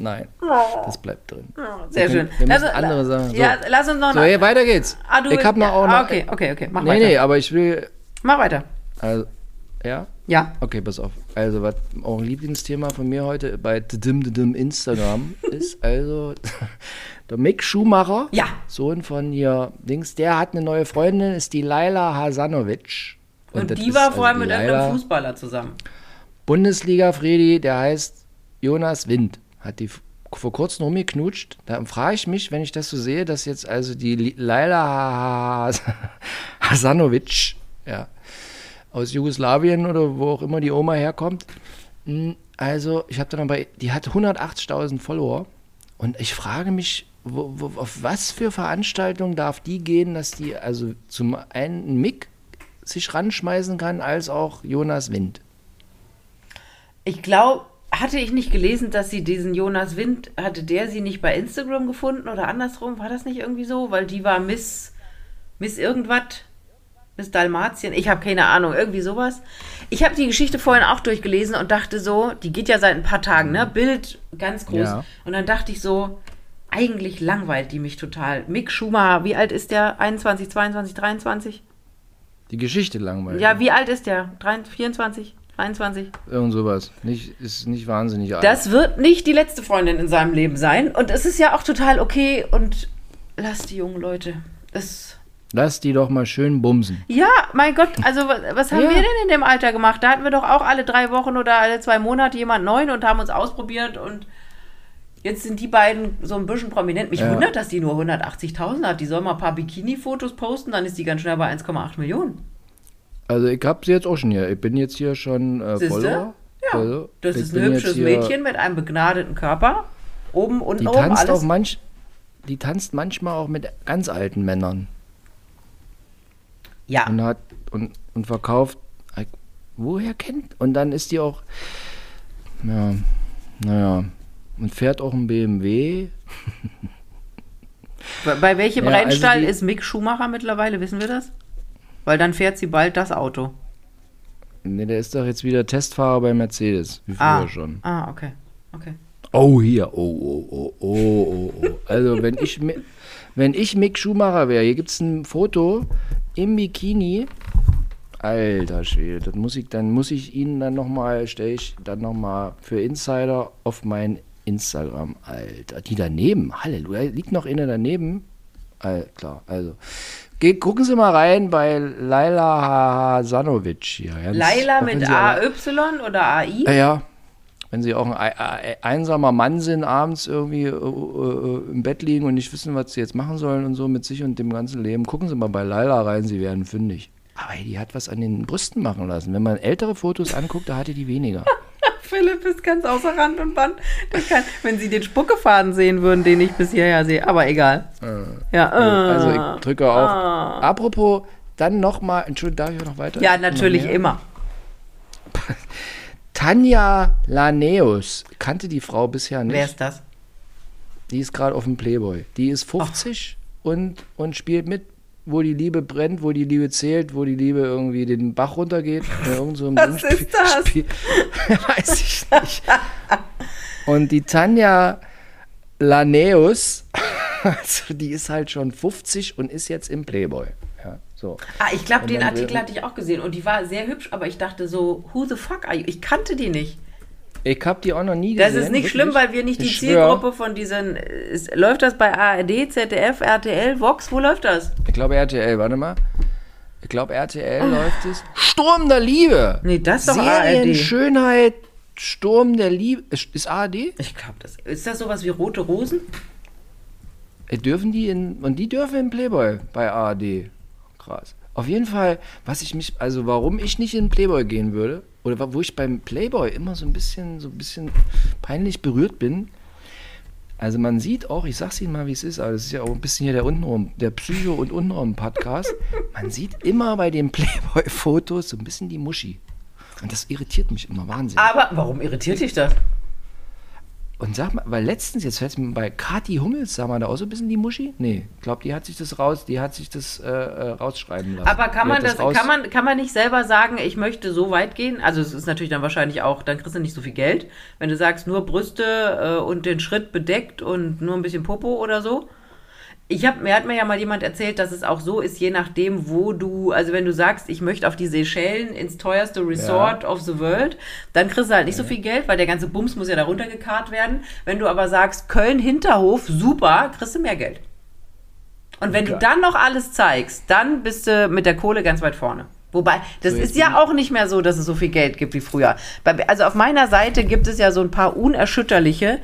Nein, das bleibt drin. Sehr Wir schön. wir müssen Lass- andere Sachen- so. Ja, lass uns noch So, hey, weiter geht's. Ah, du ich habe noch auch ah, noch. okay, okay, okay. Mach nee, weiter. nee, aber ich will. Mach weiter. Also, ja? Ja. Okay, pass auf. Also, was auch ein Lieblingsthema von mir heute bei Dim Dim Instagram ist, also der Mick Schumacher, Ja. Sohn von hier Dings, der hat eine neue Freundin, ist die Laila Hasanovic. Und, das die war also vorher die mit Laila- irgendeinem Fußballer zusammen. Bundesliga Fredi, der heißt Jonas Wind, hat die vor kurzem rumgeknutscht. Da frage ich mich, wenn ich das so sehe, dass jetzt also die Laila Has- Hasanovic, ja, aus Jugoslawien oder wo auch immer die Oma herkommt, mh, also ich habe dann aber, die hat 180.000 Follower und ich frage mich, wo, wo, auf was für Veranstaltungen darf die gehen, dass die also zum einen Mick sich ranschmeißen kann, als auch Jonas Wind. Ich glaube, hatte ich nicht gelesen, dass sie diesen Jonas Wind, hatte der sie nicht bei Instagram gefunden oder andersrum? War das nicht irgendwie so? Weil die war Miss, Miss irgendwas, Miss Dalmatien, ich habe keine Ahnung, irgendwie sowas. Ich habe die Geschichte vorhin auch durchgelesen und dachte so, die geht ja seit ein paar Tagen, ne? Bild ganz groß. Ja. Und dann dachte ich so, eigentlich langweilt die mich total. Mick Schumacher, wie alt ist der? 21, 22, 23? Die Geschichte langweilig. Ja, wie alt ist der? 23, 24, 23? Irgend sowas. Nicht, ist nicht wahnsinnig alt. Das wird nicht die letzte Freundin in seinem Leben sein. Und es ist ja auch total okay. Und lass die jungen Leute. Es. Lass die doch mal schön bumsen. Ja, mein Gott, also was, haben Ja. wir denn in dem Alter gemacht? Da hatten wir doch auch alle drei Wochen oder alle zwei Monate jemand neuen und haben uns ausprobiert und jetzt sind die beiden so ein bisschen prominent. Mich Ja. wundert, dass die nur 180.000 hat. Die soll mal ein paar Bikini-Fotos posten, dann ist die ganz schnell bei 1,8 Millionen. Also ich hab's jetzt auch schon hier. Ich bin jetzt hier schon äh? Follower. Ja, Also, das ist ein hübsches Mädchen mit einem begnadeten Körper. Oben, unten, Die oben, tanzt alles. auch manch, die tanzt manchmal auch mit ganz alten Männern ja, und hat und, und verkauft. Woher kennt? Und dann ist die auch, ja, naja, und fährt auch ein BMW. Bei, bei welchem Ja, also Rennstall die- ist Mick Schumacher mittlerweile, wissen wir das? Weil dann fährt sie bald das Auto. Ne, der ist doch jetzt wieder Testfahrer bei Mercedes, wie früher Ah, schon. ah okay. okay. Oh, hier. Oh, oh, oh, oh, oh, oh. Also, wenn ich, wenn ich Mick Schumacher wäre, hier gibt es ein Foto im Bikini. Alter Schwede, das muss ich, dann muss ich Ihnen dann nochmal, stelle ich dann nochmal für Insider auf mein Instagram. Alter, die daneben, Halleluja, liegt noch eine daneben. All, klar, also. Ge gucken Sie mal rein bei Laila Hasanovic hier. Ganz- Laila mit AY oder AI? ja, ja. Wenn sie auch ein ei- ei- einsamer Mann sind, abends irgendwie äh, äh, im Bett liegen und nicht wissen, was sie jetzt machen sollen und so mit sich und dem ganzen Leben, gucken Sie mal bei Laila rein, sie werden fündig. Aber die hat was an den Brüsten machen lassen. Wenn man ältere Fotos anguckt, da hatte die weniger. Philipp ist ganz außer Rand und Band. Der kann, wenn Sie den Spuckefaden sehen würden, den ich bis hierher sehe. Aber egal. ja, äh, Also ich drücke auch. Apropos, dann nochmal, Entschuldigung, darf ich noch weiter? ja, natürlich immer. Tanja Laneus kannte die Frau bisher nicht. Wer ist das? Die ist gerade auf dem Playboy. Die ist 50 und, und spielt mit, wo die Liebe brennt, wo die Liebe zählt, wo die Liebe irgendwie den Bach runtergeht. So Was Ding ist das? Spiel- Weiß ich nicht. Und die Tanja Laneus, also die ist halt schon 50 und ist jetzt im Playboy. Ja, so. Ah, ich glaube, den Artikel hatte ich auch gesehen und die war sehr hübsch, aber ich dachte so, who the fuck are you? Ich kannte die nicht. Ich habe die auch noch nie Das gesehen. ist nicht wirklich. schlimm, weil wir nicht die Ich schwör. Zielgruppe von diesen. Ist, läuft das bei ARD, ZDF, RTL, Vox? Wo läuft das? Ich glaube RTL, warte mal. Ich glaube RTL läuft es. Sturm der Liebe. Ah. Nee, das ist doch Serien, ARD. Schönheit, Sturm der Liebe. Ist ist ARD? Ich glaube, das. Ist das sowas wie Rote Rosen? Äh, Dürfen die in. Und die dürfen in Playboy bei ARD. Krass. Auf jeden Fall, was ich mich. Also warum ich nicht in Playboy gehen würde, oder wo ich beim Playboy immer so ein bisschen, so ein bisschen peinlich berührt bin. Also man sieht auch, ich sag's Ihnen mal, wie es ist, aber das ist ja auch ein bisschen hier der Untenraum, der Psycho- und Untenraum-Podcast. Man sieht immer bei den Playboy-Fotos so ein bisschen die Muschi. Und das irritiert mich immer wahnsinnig. Aber warum irritiert dich das? Und sag mal, weil letztens, jetzt fällt mir bei Kati Hummels, sag mal, da auch so ein bisschen die Muschi? Nee, ich glaube, die hat sich das raus, die hat sich das äh, äh, rausschreiben lassen. Aber kann Die man das, raus- kann man, kann man nicht selber sagen, ich möchte so weit gehen? Also es ist natürlich dann wahrscheinlich auch, dann kriegst du nicht so viel Geld. Wenn du sagst, nur Brüste äh, und den Schritt bedeckt und nur ein bisschen Popo oder so. Ich hab, mir hat mir ja mal jemand erzählt, dass es auch so ist, je nachdem, wo du, also wenn du sagst, ich möchte auf die Seychellen ins teuerste Resort of the world, dann kriegst du halt nicht so viel Geld, weil der ganze Bums muss ja da runtergekarrt werden. Wenn du aber sagst, Köln-Hinterhof, super, kriegst du mehr Geld. Und wenn du Geil. dann noch alles zeigst, dann bist du mit der Kohle ganz weit vorne. Wobei, das So, ist ja auch nicht mehr so, dass es so viel Geld gibt wie früher. Also auf meiner Seite gibt es ja so ein paar unerschütterliche,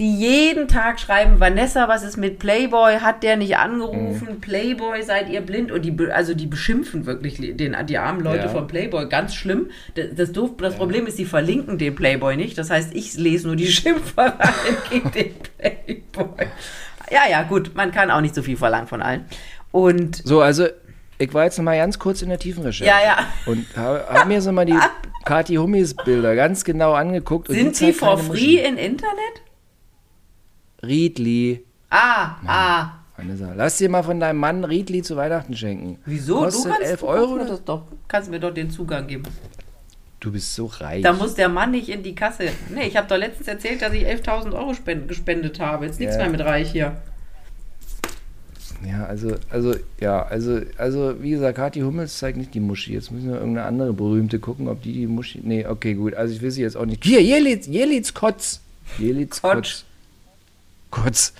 die jeden Tag schreiben, Vanessa, was ist mit Playboy? Hat der nicht angerufen? Mhm. Playboy, seid ihr blind? Und die, also die beschimpfen wirklich den, die armen Leute Ja. von Playboy. Ganz schlimm. Das, das, doof, das Problem ist, die verlinken den Playboy nicht. Das heißt, ich lese nur die Schimpfereien gegen den Playboy. Ja, ja, gut. Man kann auch nicht so viel verlangen von allen. Und So, also ich war jetzt noch mal ganz kurz in der tiefen Recherche. Ja, ja. Und habe hab mir so mal die Kati Hummis Bilder ganz genau angeguckt. sind die for free im Internet? Riedli. Ah, ah. Vanessa, lass dir mal von deinem Mann Riedli zu Weihnachten schenken. Wieso? Kostet du kannst 11 du Euro? oder? das doch. Kannst mir doch den Zugang geben. Du bist so reich. Da muss der Mann nicht in die Kasse. Nee, ich habe doch letztens erzählt, dass ich 11.000 Euro spend gespendet habe. Jetzt nichts Ja. mehr mit reich hier. Ja, also, also, ja, also, also, wie gesagt, Kathi Hummels zeigt nicht die Muschi. Jetzt müssen wir irgendeine andere berühmte gucken, ob die die Muschi. Nee, okay, gut. Also, ich will sie jetzt auch nicht. Hier, Jelitz, Jelitz Kotz. Jelitz Kotsch. Kotz. Kotz.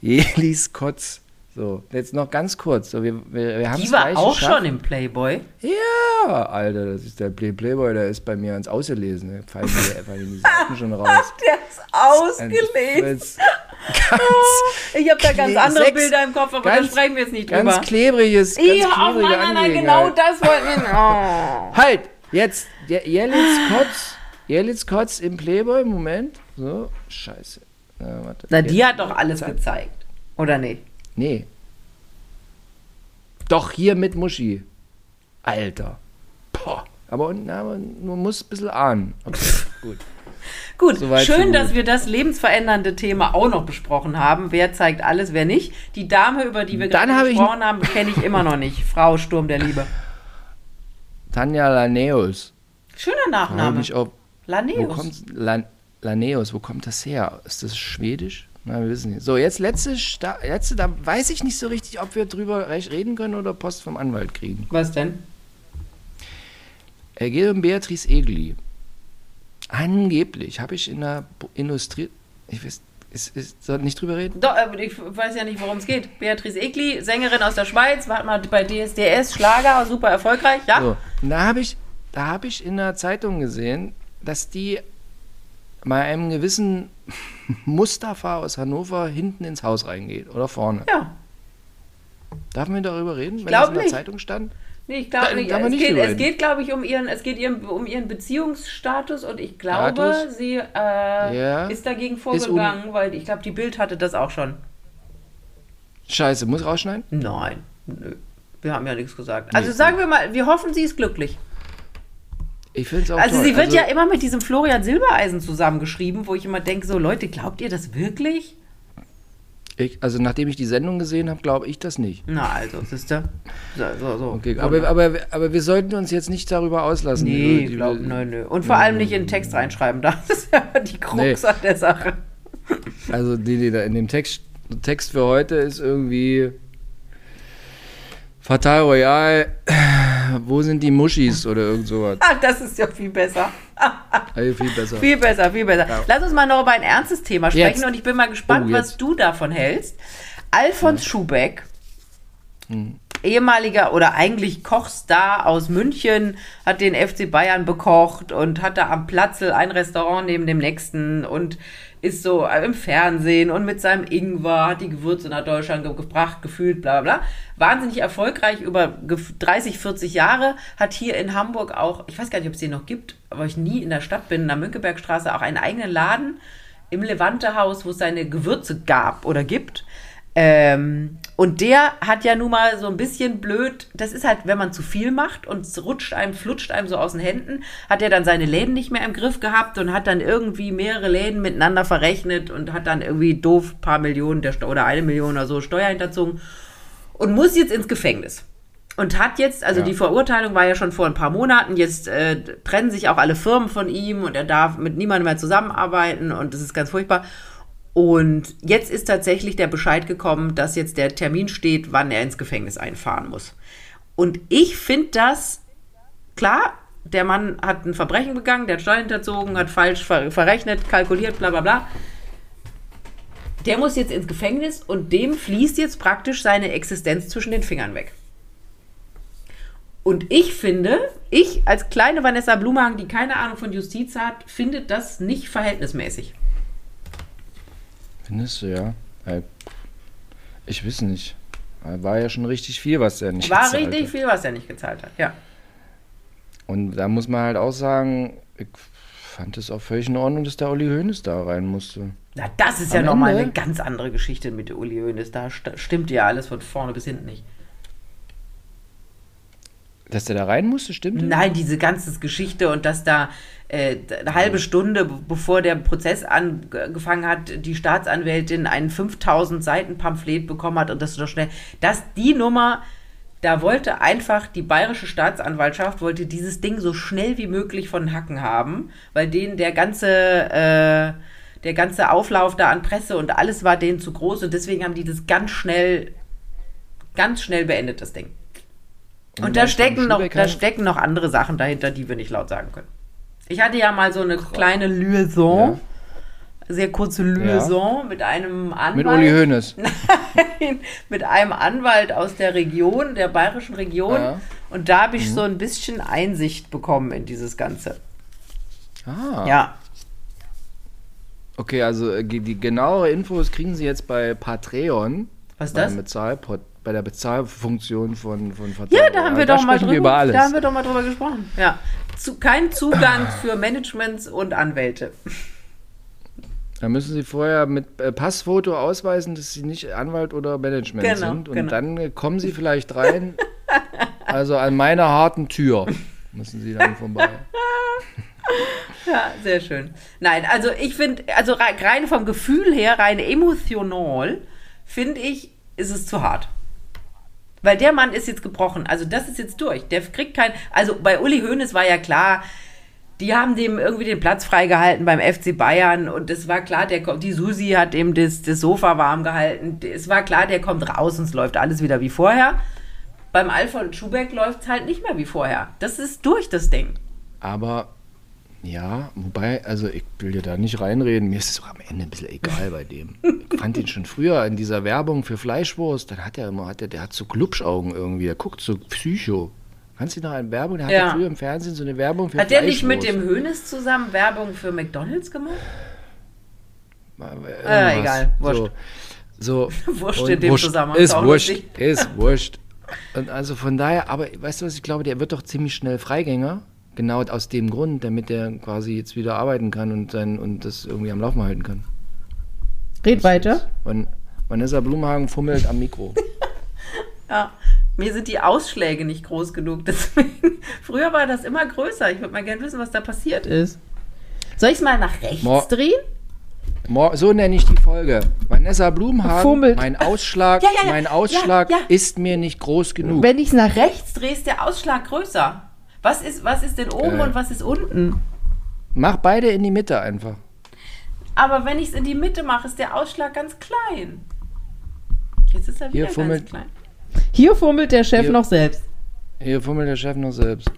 Jelis Kotz. So, jetzt noch ganz kurz. So, wir, wir, wir haben Die war auch schon im Playboy. Ja, Alter, das ist der Play Playboy, der ist bei mir ans Auslesen. Da fallen die, fallen die Seiten schon raus. Der ist ausgelegt. Ganz, ganz, Ich habe da ganz andere sechs- Bilder im Kopf, aber da ganz- sprechen wir jetzt nicht ganz drüber. klebriges, ganz Ja, oh Mann, nein, genau das wollten wir. Oh. Halt, jetzt, Je- Jelitz Kotz, Jelitz Kotz im Playboy, Moment. So, scheiße. Na, warte. Na, die hat doch alles gezeigt. Oder nicht? Nee. Doch, hier mit Muschi. Alter. Boah. Aber, na, aber man muss ein bisschen ahnen. Okay, gut. Gut, Soweit, so schön, dass wir das lebensverändernde Thema auch noch besprochen haben. Wer zeigt alles, wer nicht. Die Dame, über die wir gerade ich- gesprochen haben, kenne ich immer noch nicht. Frau Sturm der Liebe. Tanja Laneus. Schöner Nachname. ob, wo Laneus. kommt Lan, Laneus, wo kommt das her? Ist das schwedisch? Na, wir wissen nicht. So, jetzt letzte, Sta letzte, da weiß ich nicht so richtig, ob wir drüber reden können oder Post vom Anwalt kriegen. Was denn? Er geht um Beatrice Egli. Angeblich habe ich in der Industrie, ich weiß, ist, ist, soll nicht drüber reden? Doch, ich weiß ja nicht, worum es geht. Beatrice Egli, Sängerin aus der Schweiz, war mal bei DSDS, Schlager, super erfolgreich, ja? So, da habe ich, da habe ich in der Zeitung gesehen, dass die bei einem gewissen Mustafa aus Hannover hinten ins Haus reingeht oder vorne. Ja. Darf man darüber reden, wenn glaub das in der nicht. Zeitung stand? Nee, ich glaube nicht. Es nicht geht, es geht glaube ich, um ihren, es geht ihren, um ihren Beziehungsstatus und ich glaube, Status? sie äh, Ja. ist dagegen Ist vorgegangen, weil ich glaube, die Bild hatte das auch schon. Scheiße, muss rausschneiden? Nein, nö. Wir haben ja nichts gesagt. Also Nee. sagen wir mal, wir hoffen, sie ist glücklich. Ich finde es auch Also toll. sie wird Also, ja immer mit diesem Florian Silbereisen zusammengeschrieben, wo ich immer denke, so Leute, glaubt ihr das wirklich? ich, also nachdem ich die Sendung gesehen habe, glaube ich das nicht. Na also, siehste. So, so, so. Okay, aber, aber, aber wir sollten uns jetzt nicht darüber auslassen. Nee, Die- glaub, nö, nö. Und vor allem nicht in den Text reinschreiben. Das ist ja die Krux Nee. an der Sache. Also die, die da in dem Text, Text für heute ist irgendwie Fatal Royal, wo sind die Muschis oder irgend sowas. Ah, das ist ja viel besser. Also viel besser. Viel besser, viel besser. Lass uns mal noch über ein ernstes Thema sprechen Jetzt. und ich bin mal gespannt, Oh, was du davon hältst. Alfons Schubeck, Hm. ehemaliger oder eigentlich Kochstar aus München, hat den FC Bayern bekocht und hat da am Platzl ein Restaurant neben dem nächsten und ist so im Fernsehen und mit seinem Ingwer hat die Gewürze nach Deutschland ge gebracht, gefühlt, bla bla. Wahnsinnig erfolgreich über gef- 30, 40 Jahre, hat hier in Hamburg auch, ich weiß gar nicht, ob es den noch gibt, aber ich nie in der Stadt bin, in der Mönckebergstraße auch einen eigenen Laden im Levante-Haus, wo es seine Gewürze gab oder gibt. Ähm, und der hat ja nun mal so ein bisschen blöd, das ist halt, wenn man zu viel macht und es rutscht einem, flutscht einem so aus den Händen, hat er dann seine Läden nicht mehr im Griff gehabt und hat dann irgendwie mehrere Läden miteinander verrechnet und hat dann irgendwie doof paar Millionen oder eine Million oder so Steuer hinterzogen und muss jetzt ins Gefängnis. Und hat jetzt, also Ja. die Verurteilung war ja schon vor ein paar Monaten, jetzt äh, trennen sich auch alle Firmen von ihm und er darf mit niemandem mehr zusammenarbeiten und das ist ganz furchtbar. Und jetzt ist tatsächlich der Bescheid gekommen, dass jetzt der Termin steht, wann er ins Gefängnis einfahren muss. Und ich finde das, klar, der Mann hat ein Verbrechen begangen, der hat Steuern hinterzogen, hat falsch ver verrechnet, kalkuliert, bla bla bla. Der muss jetzt ins Gefängnis und dem fließt jetzt praktisch seine Existenz zwischen den Fingern weg. Und ich finde, ich als kleine Vanessa Blumhagen, die keine Ahnung von Justiz hat, finde das nicht verhältnismäßig. Findest du, ja? Ich weiß nicht. War ja schon richtig viel, was er nicht War gezahlt richtig hat. viel, was er nicht gezahlt hat, ja. Und da muss man halt auch sagen, ich fand es auch völlig in Ordnung, dass der Olli Hoeneß da rein musste. Na, das ist ja Am nochmal Ende- eine ganz andere Geschichte mit der Uli Hoeneß. Da st stimmt ja alles von vorne bis hinten nicht. Dass der da rein musste, stimmt? Nein, diese ganze Geschichte und dass da äh, eine halbe Stunde, be- bevor der Prozess angefangen hat, die Staatsanwältin ein 5000 Seiten Pamphlet bekommen hat und das so schnell, dass die Nummer, da wollte einfach die bayerische Staatsanwaltschaft, wollte dieses Ding so schnell wie möglich von Hacken haben, weil denen der ganze, äh, der ganze Auflauf da an Presse und alles war denen zu groß und deswegen haben die das ganz schnell, ganz schnell beendet, das Ding. Und da dann stecken, noch, da stecken noch andere Sachen dahinter, die wir nicht laut sagen können. Ich hatte ja mal so eine kleine Liaison, sehr kurze Liaison mit einem Anwalt. Mit Uli Hoeneß. Nein, mit einem Anwalt aus der Region, der bayerischen Region. Ja. Mhm. Und da habe ich so ein bisschen Einsicht bekommen in dieses Ganze. Ah. Ja. Okay, also äh, die genauere Infos kriegen Sie jetzt bei Patreon. Was ist Beim das? Bezahlpot, bei der Bezahlfunktion von, von Vertrag. Ja, da haben wir doch mal drüber, wir über alles. Da haben wir doch mal drüber gesprochen. Ja. Zu, kein Zugang für Managements und Anwälte. Da müssen Sie vorher mit äh, Passfoto ausweisen, dass Sie nicht Anwalt oder Management Genau, sind. Und genau. dann äh, kommen Sie vielleicht rein. also an meiner harten Tür müssen Sie dann vorbei. Ja, sehr schön. Nein, also ich finde, also rei- rein vom Gefühl her, rein emotional, finde ich, ist es zu hart. Weil der Mann ist jetzt gebrochen. Also das ist jetzt durch. Der kriegt kein. Also bei Uli Hoeneß war ja klar, die haben dem irgendwie den Platz freigehalten beim FC Bayern und es war klar, der kommt, die Susi hat ihm das, das Sofa warm gehalten. Es war klar, der kommt raus und es läuft alles wieder wie vorher. Beim Alfred Schubeck läuft es halt nicht mehr wie vorher. Das ist durch, das Ding. Aber ja, wobei, also ich will dir da nicht reinreden, mir ist es auch am Ende ein bisschen egal bei dem. Ich fand ihn schon früher in dieser Werbung für Fleischwurst, dann hat er immer, hat er, der hat so Glubschaugen irgendwie, der guckt so Psycho. Kannst du dich noch an Werbung? Der Ja. hatte früher im Fernsehen so eine Werbung für Hat der nicht mit dem Hönes zusammen Werbung für McDonalds gemacht? Irgendwas. Ah, egal, wurscht. So, so Wurscht in dem wurscht, Zusammenhang, Ist wurscht, ist wurscht. Und also von daher, aber weißt du was, ich glaube, der wird doch ziemlich schnell Freigänger. Genau aus dem Grund, damit der quasi jetzt wieder arbeiten kann und, sein, und das irgendwie am Laufen halten kann. Red weiter. Van, Vanessa Blumhagen fummelt am Mikro. Ja. Mir sind die Ausschläge nicht groß genug. Deswegen, früher war das immer größer. Ich würde mal gerne wissen, was da passiert ist. Soll ich es mal nach rechts Mo- drehen? Mo- So nenne ich die Folge. Vanessa Blumhagen, Fummelt. mein Ausschlag, Ja, ja, ja. mein Ausschlag ist mir nicht groß genug. Wenn ich es nach rechts drehe, ist der Ausschlag größer. Was ist, was ist denn oben Äh. und was ist unten? Mach beide in die Mitte einfach. Aber wenn ich es in die Mitte mache, ist der Ausschlag ganz klein. Jetzt ist er Hier wieder ganz fummelt- klein. Hier fummelt der Chef Hier- noch selbst. Hier fummelt der Chef noch selbst.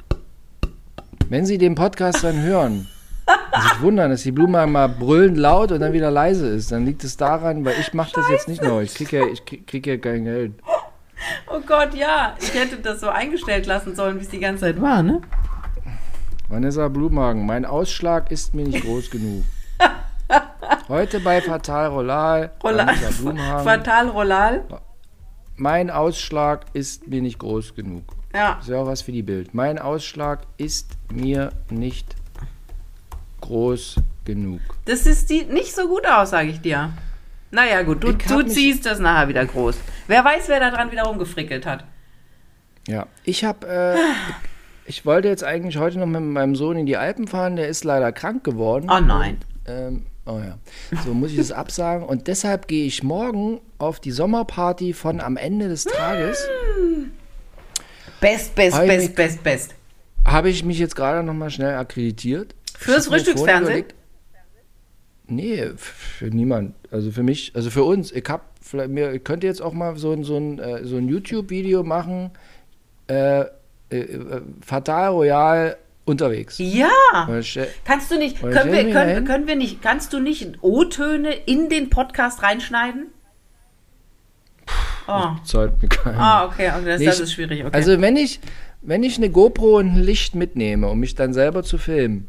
Wenn Sie den Podcast dann hören und sich wundern, dass die Blume mal brüllend laut und dann wieder leise ist, dann liegt es daran, weil ich mache das jetzt nicht noch. Ich kriege ja, ich krieg, krieg ja kein Geld. Oh Gott, ja. Ich hätte das so eingestellt lassen sollen, wie es die ganze Zeit war, ne? Vanessa Blumhagen, mein Ausschlag ist mir nicht groß genug. Heute bei Fatal Rollal, Rollal. Vanessa Blumhagen, Fatal Rollal. mein Ausschlag ist mir nicht groß genug. Ja. Das ist ja auch was für die Bild. Mein Ausschlag ist mir nicht groß genug. Das ist die nicht so gut aus, sage ich dir. Naja, gut, du, du ziehst das nachher wieder groß. Wer weiß, wer da dran wieder rumgefrickelt hat. Ja, ich habe, äh, ich wollte jetzt eigentlich heute noch mit meinem Sohn in die Alpen fahren. Der ist leider krank geworden. Oh nein. Ähm, oh ja. So muss ich das absagen. Und deshalb gehe ich morgen auf die Sommerparty von am Ende des Tages. Best, best, best, Nick. best, best. Habe ich mich jetzt gerade noch mal schnell akkreditiert. Fürs Frühstücksfernsehen? Nee, für niemand. Also für mich, also für uns. Ich hab vielleicht mir, könnte jetzt auch mal so, ein- so ein, äh, so ein YouTube-Video machen. Äh, äh, äh, Fatal Royal unterwegs. Ja! Kannst du nicht, können wir, können, können wir nicht, kannst du nicht O-Töne in den Podcast reinschneiden? Oh. Zahlt mir keiner. Ah, okay, okay das, Nee, das ist schwierig. Okay. Also wenn ich, wenn ich eine GoPro und ein Licht mitnehme, um mich dann selber zu filmen,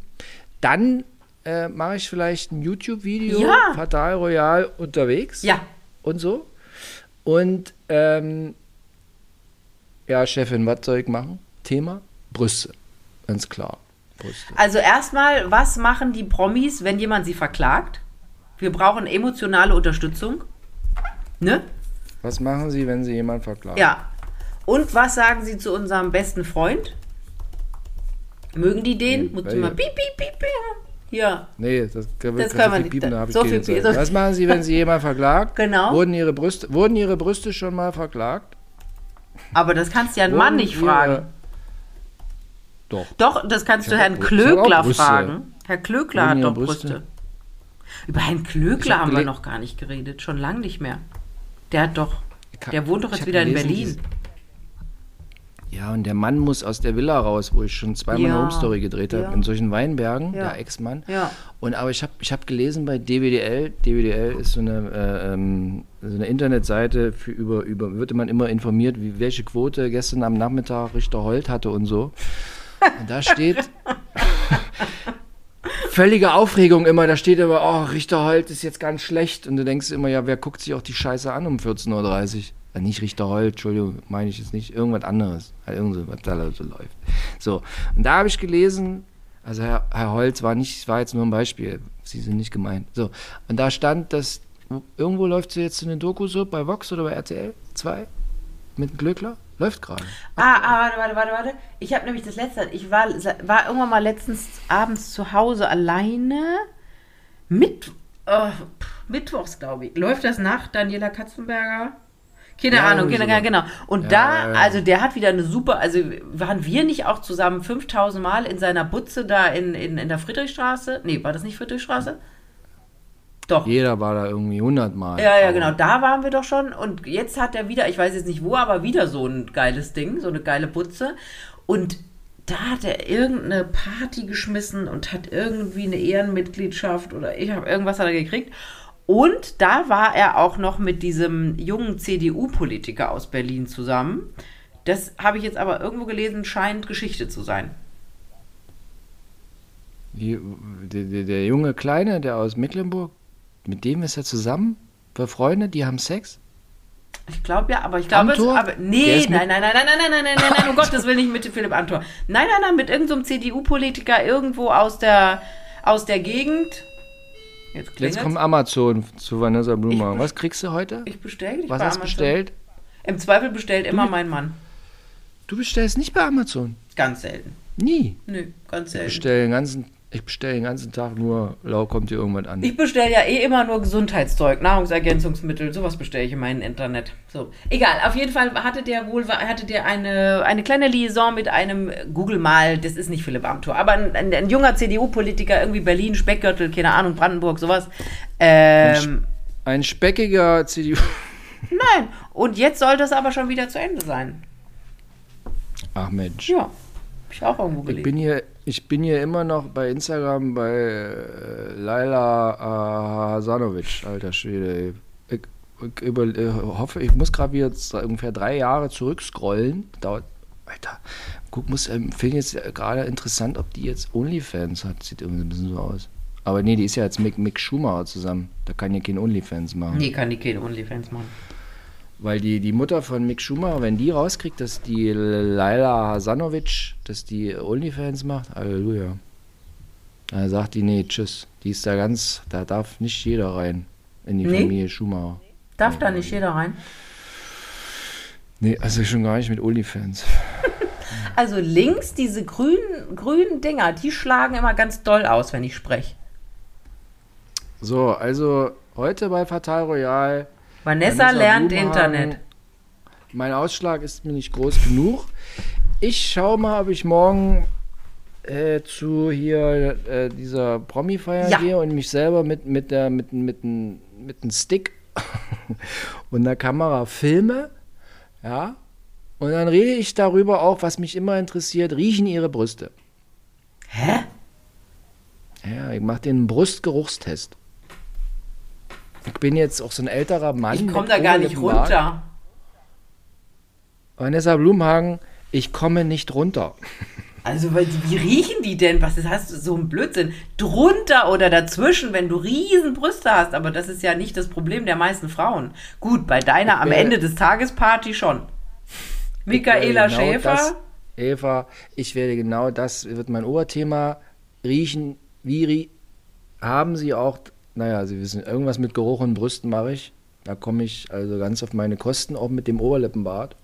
dann äh, mache ich vielleicht ein YouTube-Video, Ja. Fatal Royal unterwegs ja, und so. Und ähm, ja, Chefin, was soll ich machen? Thema? Brüste. Ganz klar. Brüste. also erstmal, was machen die Promis, wenn jemand sie verklagt? Wir brauchen emotionale Unterstützung. Ne? Was machen Sie, wenn Sie jemanden verklagen? Ja. Und was sagen sie zu unserem besten Freund? Mögen die den? Muss immer piep, piep, piep, piep. Hier. Nee, das, können Das wir viel nicht. Piepen, da So viel Zeit. Pie- so- Was machen Sie, wenn Sie jemanden verklagt? Genau. Wurden Ihre Brüste, wurden Ihre Brüste schon mal verklagt? Aber das kannst du ja einen Mann nicht fragen. Doch. Doch, das kannst du Ich hab Herrn Klöckler Brüste. fragen. Herr Klöckler Wurden hat doch Brüste? Brüste. Über Herrn Ich Klöckler hab haben wir noch gar nicht geredet. Schon lange nicht mehr. Der hat doch. Der wohnt doch jetzt wieder in Berlin. Ja, und der Mann muss aus der Villa raus, wo ich schon zweimal Ja, eine Home-Story gedreht habe, ja. in solchen Weinbergen, Ja. der Ex-Mann. Ja. Und aber ich habe ich hab gelesen bei DWDL, DWDL ist so eine, äh, ähm, so eine Internetseite für über, über, wird man immer informiert, wie, welche Quote gestern am Nachmittag Richter Holt hatte und so. Und da steht völlige Aufregung immer, da steht immer, oh, Richter Holt ist jetzt ganz schlecht. Und du denkst immer, ja, wer guckt sich auch die Scheiße an um 14.30 Uhr? Ja, nicht Richter Holt, Entschuldigung, meine ich jetzt nicht, irgendwas anderes. Halt irgend so, was da so läuft. So, und da habe ich gelesen, also Herr, Herr Holz war nicht, war jetzt nur ein Beispiel, Sie sind nicht gemeint. So, und da stand, dass irgendwo läuft so jetzt eine Doku so bei Vox oder bei RTL 2 mit Glöckler. Läuft gerade. Ah, ah, warte, warte, warte, warte. Ich habe nämlich das letzte, ich war, war irgendwann mal letztens abends zu Hause alleine. Mit, äh, Mittwochs, glaube ich. Läuft das nach Daniela Katzenberger? Keine Ja, Ahnung, keine, so. genau. Und Ja, da, ja, also der hat wieder eine super, also waren wir nicht auch zusammen 5000 Mal in seiner Butze da in, in, in der Friedrichstraße? Nee, war das nicht Friedrichstraße? Doch. Jeder war da irgendwie 100 Mal. Ja, ja, genau. Da waren wir doch schon. Und jetzt hat er wieder, ich weiß jetzt nicht wo, aber wieder so ein geiles Ding, so eine geile Butze. Und da hat er irgendeine Party geschmissen und hat irgendwie eine Ehrenmitgliedschaft oder ich habe irgendwas hat er gekriegt. Und da war er auch noch mit diesem jungen CDU-Politiker aus Berlin zusammen. Das habe ich jetzt aber irgendwo gelesen, scheint Geschichte zu sein. Der, der, der junge Kleine, der aus Mecklenburg, mit dem ist er zusammen? Befreundet? Die haben Sex? Ich glaube ja, aber ich glaube es, aber nee, nein, nein, nein, nein, nein, nein, nein, nein, nein, nein, um Gottes Willen nicht mit Philipp Amthor. Nein, nein, nein, mit irgendeinem CDU-Politiker irgendwo aus der aus der Gegend. Jetzt Jetzt kommt Amazon zu Vanessa Blumer. Ich- Was kriegst du heute? Ich bestelle dich Was bei hast du Amazon. bestellt? Im Zweifel bestellt immer mein Mann. Du bestellst nicht bei Amazon. Ganz selten. Nie. Nö, ganz Ich selten. bestelle den ganzen, ich bestelle den ganzen Tag nur, lau kommt dir irgendwas an. Ich bestelle ja eh immer nur Gesundheitszeug, Nahrungsergänzungsmittel, sowas bestelle ich in meinem Internet. So, egal. Auf jeden Fall hatte der wohl, hatte der eine, eine kleine Liaison mit einem Google mal, das ist nicht Philipp Amthor, aber ein, ein, ein junger CDU-Politiker, irgendwie Berlin, Speckgürtel, keine Ahnung, Brandenburg, sowas. Ähm, Ein speckiger CDU. nein. Und jetzt soll das aber schon wieder zu Ende sein. Ach Mensch. Ja, ich auch irgendwo Ich gelesen. bin hier, ich bin hier immer noch bei Instagram bei äh, Laila äh, Hasanovic, alter Schwede. ey. Ich, ich über, äh, hoffe, ich muss gerade z- ungefähr drei Jahre zurückscrollen. Dauert, Alter, guck, muss, ähm, finde jetzt gerade interessant, ob die jetzt OnlyFans hat. Sieht irgendwie ein bisschen so aus. Aber nee, die ist ja jetzt mit Mick Schumacher zusammen. Da kann ja kein OnlyFans machen. Nee, kann die keine Onlyfans machen. Weil die, die Mutter von Mick Schumacher, wenn die rauskriegt, dass die Laila Hasanovic, dass die Onlyfans macht, Halleluja. Da sagt die, nee, tschüss. Die ist da ganz, da darf nicht jeder rein in die Nee? Familie Schumacher. Darf da nicht jeder rein? Nee, also schon gar nicht mit Onlyfans. Also links, diese grünen, grünen Dinger, die schlagen immer ganz doll aus, wenn ich spreche. So, also heute bei Fatal Royal. Vanessa, Vanessa lernt Blumhagen. Internet. Mein Ausschlag ist mir nicht groß genug. Ich schaue mal, ob ich morgen äh, zu hier äh, dieser Promi-Feier Ja. gehe und mich selber mit, mit, der, mit, mit, mit, mit einem Stick und einer Kamera filme, ja, und dann rede ich darüber auch, was mich immer interessiert, riechen ihre Brüste. Hä? Ja, ich mache den Brustgeruchstest. Ich bin jetzt auch so ein älterer Mann. Ich komme da gar nicht runter. Vanessa Blumhagen, ich komme nicht runter. Also, weil, wie riechen die denn? Was ist, hast du so ein Blödsinn? Drunter oder dazwischen, wenn du riesen Brüste hast. Aber das ist ja nicht das Problem der meisten Frauen. Gut, bei deiner am Ende des Tages Party schon. Michaela genau Schäfer. Das, Eva, ich werde genau das, wird mein Oberthema riechen. Wie haben Sie auch, naja, Sie wissen, irgendwas mit Geruch und Brüsten mache ich. Da komme ich also ganz auf meine Kosten, auch mit dem Oberlippenbart.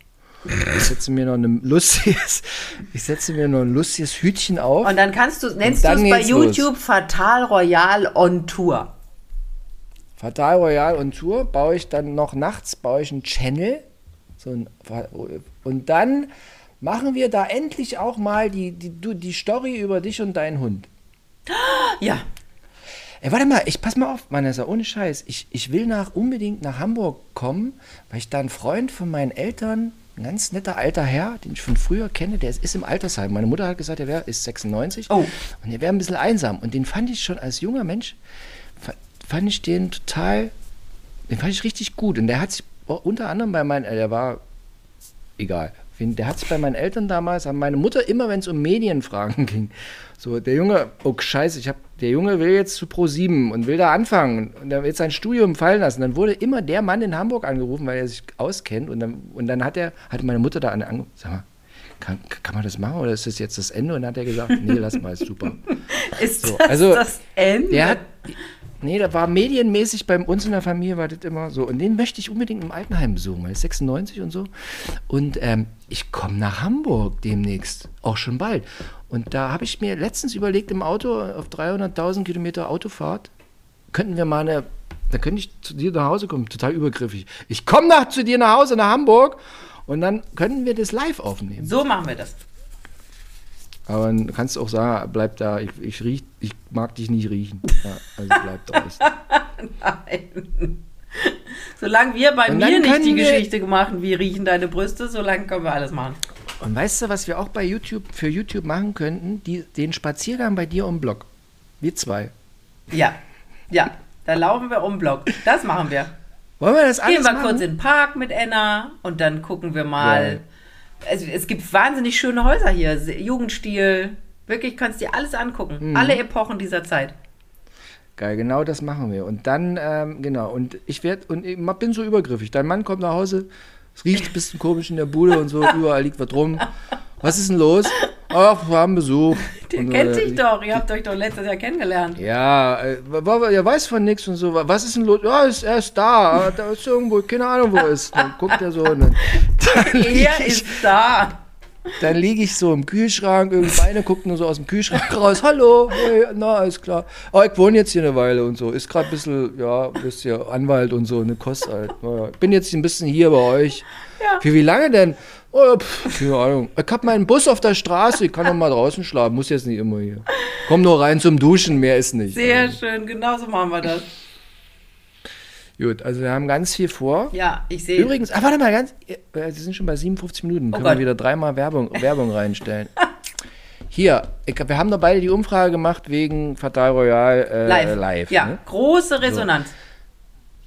Ich setze mir noch ein lustiges, ich setze mir noch ein lustiges Hütchen auf. Und dann kannst du, nennst du es bei geht's los. YouTube Fatal Royal on Tour. Fatal Royal und Tour baue ich dann noch nachts, baue ich einen Channel. So ein, und dann machen wir da endlich auch mal die, die, die Story über dich und deinen Hund. Ja, Ey, warte mal, ich pass mal auf, Vanessa, ohne Scheiß. Ich, ich will nach, unbedingt nach Hamburg kommen, weil ich da einen Freund von meinen Eltern, ein ganz netter alter Herr, den ich von früher kenne, der ist, ist im Altersheim. Meine Mutter hat gesagt, er wär, ist 96 Oh. und er wäre ein bisschen einsam. Und den fand ich schon als junger Mensch, fa- fand ich den total, den fand ich richtig gut. Und der hat sich unter anderem bei meinen, äh, der war, egal, der hat sich bei meinen Eltern damals, an meine Mutter immer, wenn es um Medienfragen ging, so, der Junge, oh scheiße, ich hab, der Junge will jetzt zu Pro7 und will da anfangen und er will sein Studium fallen lassen. Dann wurde immer der Mann in Hamburg angerufen, weil er sich auskennt und dann, und dann hat er, hatte meine Mutter da angerufen, sag mal, kann, kann man das machen oder ist das jetzt das Ende? Und dann hat er gesagt, nee, lass mal, ist super. ist So, das also, das Ende? Der hat, nee, da war medienmäßig bei uns in der Familie, war das immer so. Und den möchte ich unbedingt im Altenheim besuchen, weil ist 96 und so. Und ähm, ich komme nach Hamburg demnächst, auch schon bald. Und da habe ich mir letztens überlegt, im Auto auf 300.000 Kilometer Autofahrt, könnten wir mal eine, da könnte ich zu dir nach Hause kommen, total übergriffig. Ich komme zu dir nach Hause, nach Hamburg. Und dann könnten wir das live aufnehmen. so machen wir das. Aber dann kannst du auch sagen, bleib da, ich, ich, riech, ich mag dich nicht riechen. Ja, also bleib draußen. Nein. Solange wir bei mir nicht die Geschichte machen, wie riechen deine Brüste, solange können wir alles machen. Und weißt du, was wir auch bei YouTube für YouTube machen könnten? Die, den Spaziergang bei dir um Block. Wir zwei. Ja, ja, da laufen wir um Block. Das machen wir. Wollen wir das alles Gehen wir machen? kurz in den Park mit Enna und dann gucken wir mal. Geil. Es, es gibt wahnsinnig schöne Häuser hier. Jugendstil. Wirklich, kannst dir alles angucken. Mhm. Alle Epochen dieser Zeit. Geil, genau das machen wir. Und dann, ähm, genau, und ich werde, und ich bin so übergriffig. Dein Mann kommt nach Hause, es riecht ein bisschen komisch in der Bude und so, überall liegt was rum. Was ist denn los? Ach, wir haben Besuch. Der Und, kennt äh, dich doch. Ihr habt euch doch letztes Jahr kennengelernt. Ja, äh, er weiß von nichts und so. Was ist denn los? Ja, ist, er ist da. aber Da ist irgendwo, keine Ahnung, wo er ist. Dann guckt er so und dann, dann liege Er ich, ist da. dann lieg ich so im Kühlschrank. Irgendwie Beine gucken nur so aus dem Kühlschrank raus. Hallo, hey, na, alles klar. Oh, ich wohne jetzt hier eine Weile und so. Ist gerade ein bisschen, ja, bist ja Anwalt und so, eine Kost halt. Naja, bin jetzt ein bisschen hier bei euch. Ja. Für wie lange denn? Oh, pff, keine Ahnung. Ich hab meinen Bus auf der Straße. Ich kann noch mal draußen schlafen. Muss jetzt nicht immer hier. Komm nur rein zum Duschen, mehr ist nicht. Sehr schön. Genauso machen wir das. Gut, also wir haben ganz viel vor. Ja, ich sehe. Übrigens, ah, warte mal, ganz, äh, wir sind schon bei 57 Minuten. Können Gott. wir wieder dreimal Werbung, Werbung reinstellen. Hier, ich, wir haben doch beide die Umfrage gemacht wegen Fatal Royal äh, live. live ja, ne? große Resonanz.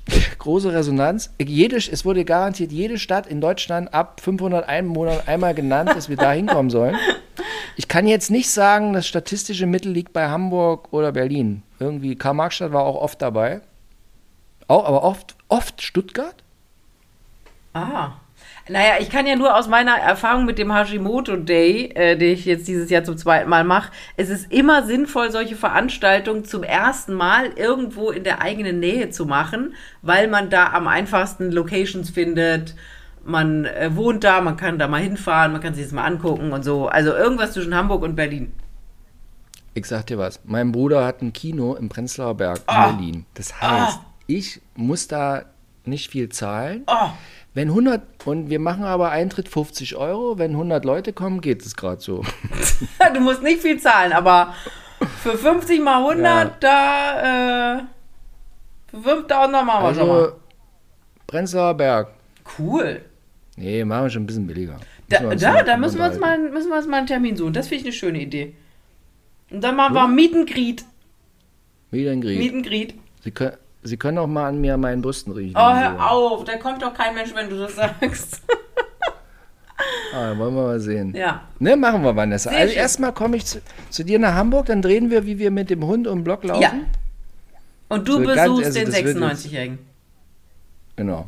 Große Resonanz. Jede, es wurde garantiert jede Stadt in Deutschland ab 500 Einwohnern einmal genannt, dass wir da hinkommen sollen. Ich kann jetzt nicht sagen, das statistische Mittel liegt bei Hamburg oder Berlin. Irgendwie, Karl-Marx-Stadt war auch oft dabei. Auch, aber oft, oft Stuttgart? Ah. Naja, ich kann ja nur aus meiner Erfahrung mit dem Hashimoto Day, äh, den ich jetzt dieses Jahr zum zweiten Mal mache, es ist immer sinnvoll, solche Veranstaltungen zum ersten Mal irgendwo in der eigenen Nähe zu machen, weil man da am einfachsten Locations findet. Man äh, wohnt da, man kann da mal hinfahren, man kann sich das mal angucken und so. Also irgendwas zwischen Hamburg und Berlin. Ich sag dir was. Mein Bruder hat ein Kino im Prenzlauer Berg in Ah. Berlin. Das heißt, ich muss da nicht viel zahlen. Oh, Wenn 100, und wir machen aber Eintritt 50 Euro, wenn 100 Leute kommen, geht es gerade so. du musst nicht viel zahlen, aber für 50 mal 100, da, äh, für 5000 machen wir schon Also, mal. Prenzlauer Berg. Cool. Nee, machen wir schon ein bisschen billiger. Da, Müssen wir uns da, noch da müssen, wir uns mal, müssen wir uns mal einen Termin suchen. Das finde ich eine schöne Idee. Und dann machen wir ein Griech. Meet and Greet. Sie können, Sie können auch mal an mir an meinen Brüsten riechen. Oh, hör auf. Da kommt doch kein Mensch, wenn du das sagst. Ah, wollen wir mal sehen. ja. Ne, machen wir, Vanessa. Sehr Also erstmal komme ich zu, zu dir nach Hamburg, dann drehen wir, wie wir mit dem Hund um den Block laufen. Ja. Und du So, ganz- besuchst also den das wird 96-Jährigen. Genau.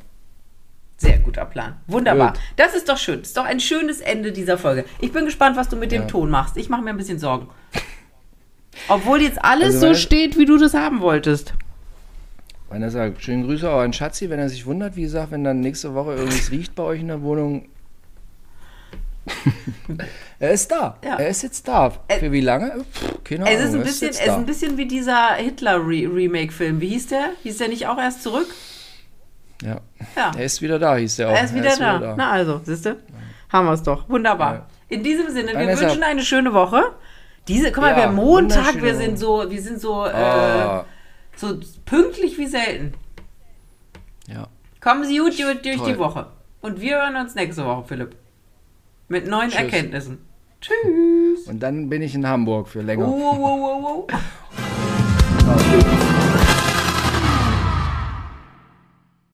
Sehr guter Plan. Wunderbar. Gut. Das ist doch schön. Das ist doch ein schönes Ende dieser Folge. Ich bin gespannt, was du mit dem Ja. Ton machst. Ich mache mir ein bisschen Sorgen. Obwohl jetzt alles Also, so steht, wie du das haben wolltest. Vanessa, schönen Grüße auch an Schatzi, wenn er sich wundert, wie gesagt, wenn dann nächste Woche irgendwas riecht bei euch in der Wohnung. er ist da. Ja. Er ist jetzt da. Für wie lange? Pff, keine Es Ahnung. ist ein er bisschen, es ist da. ein bisschen wie dieser Hitler-Remake-Film. Wie hieß der? Hieß der nicht auch erst zurück? Ja. Ja. Er ist wieder da, hieß der auch. Er ist wieder da. Na also, siehst du? Haben wir es doch. Wunderbar. Ja. In diesem Sinne, wir Vanessa- wünschen eine schöne Woche. Diese, guck mal, Ja, wir haben Montag, wir sind so, wir sind so, äh, Ah, so pünktlich wie selten. ja. Kommen Sie gut durch Toll. die Woche. Und wir hören uns nächste Woche, Philipp. Mit neuen Tschüss. Erkenntnissen. Tschüss. Und dann bin ich in Hamburg für länger. Oh, oh, oh, oh, oh.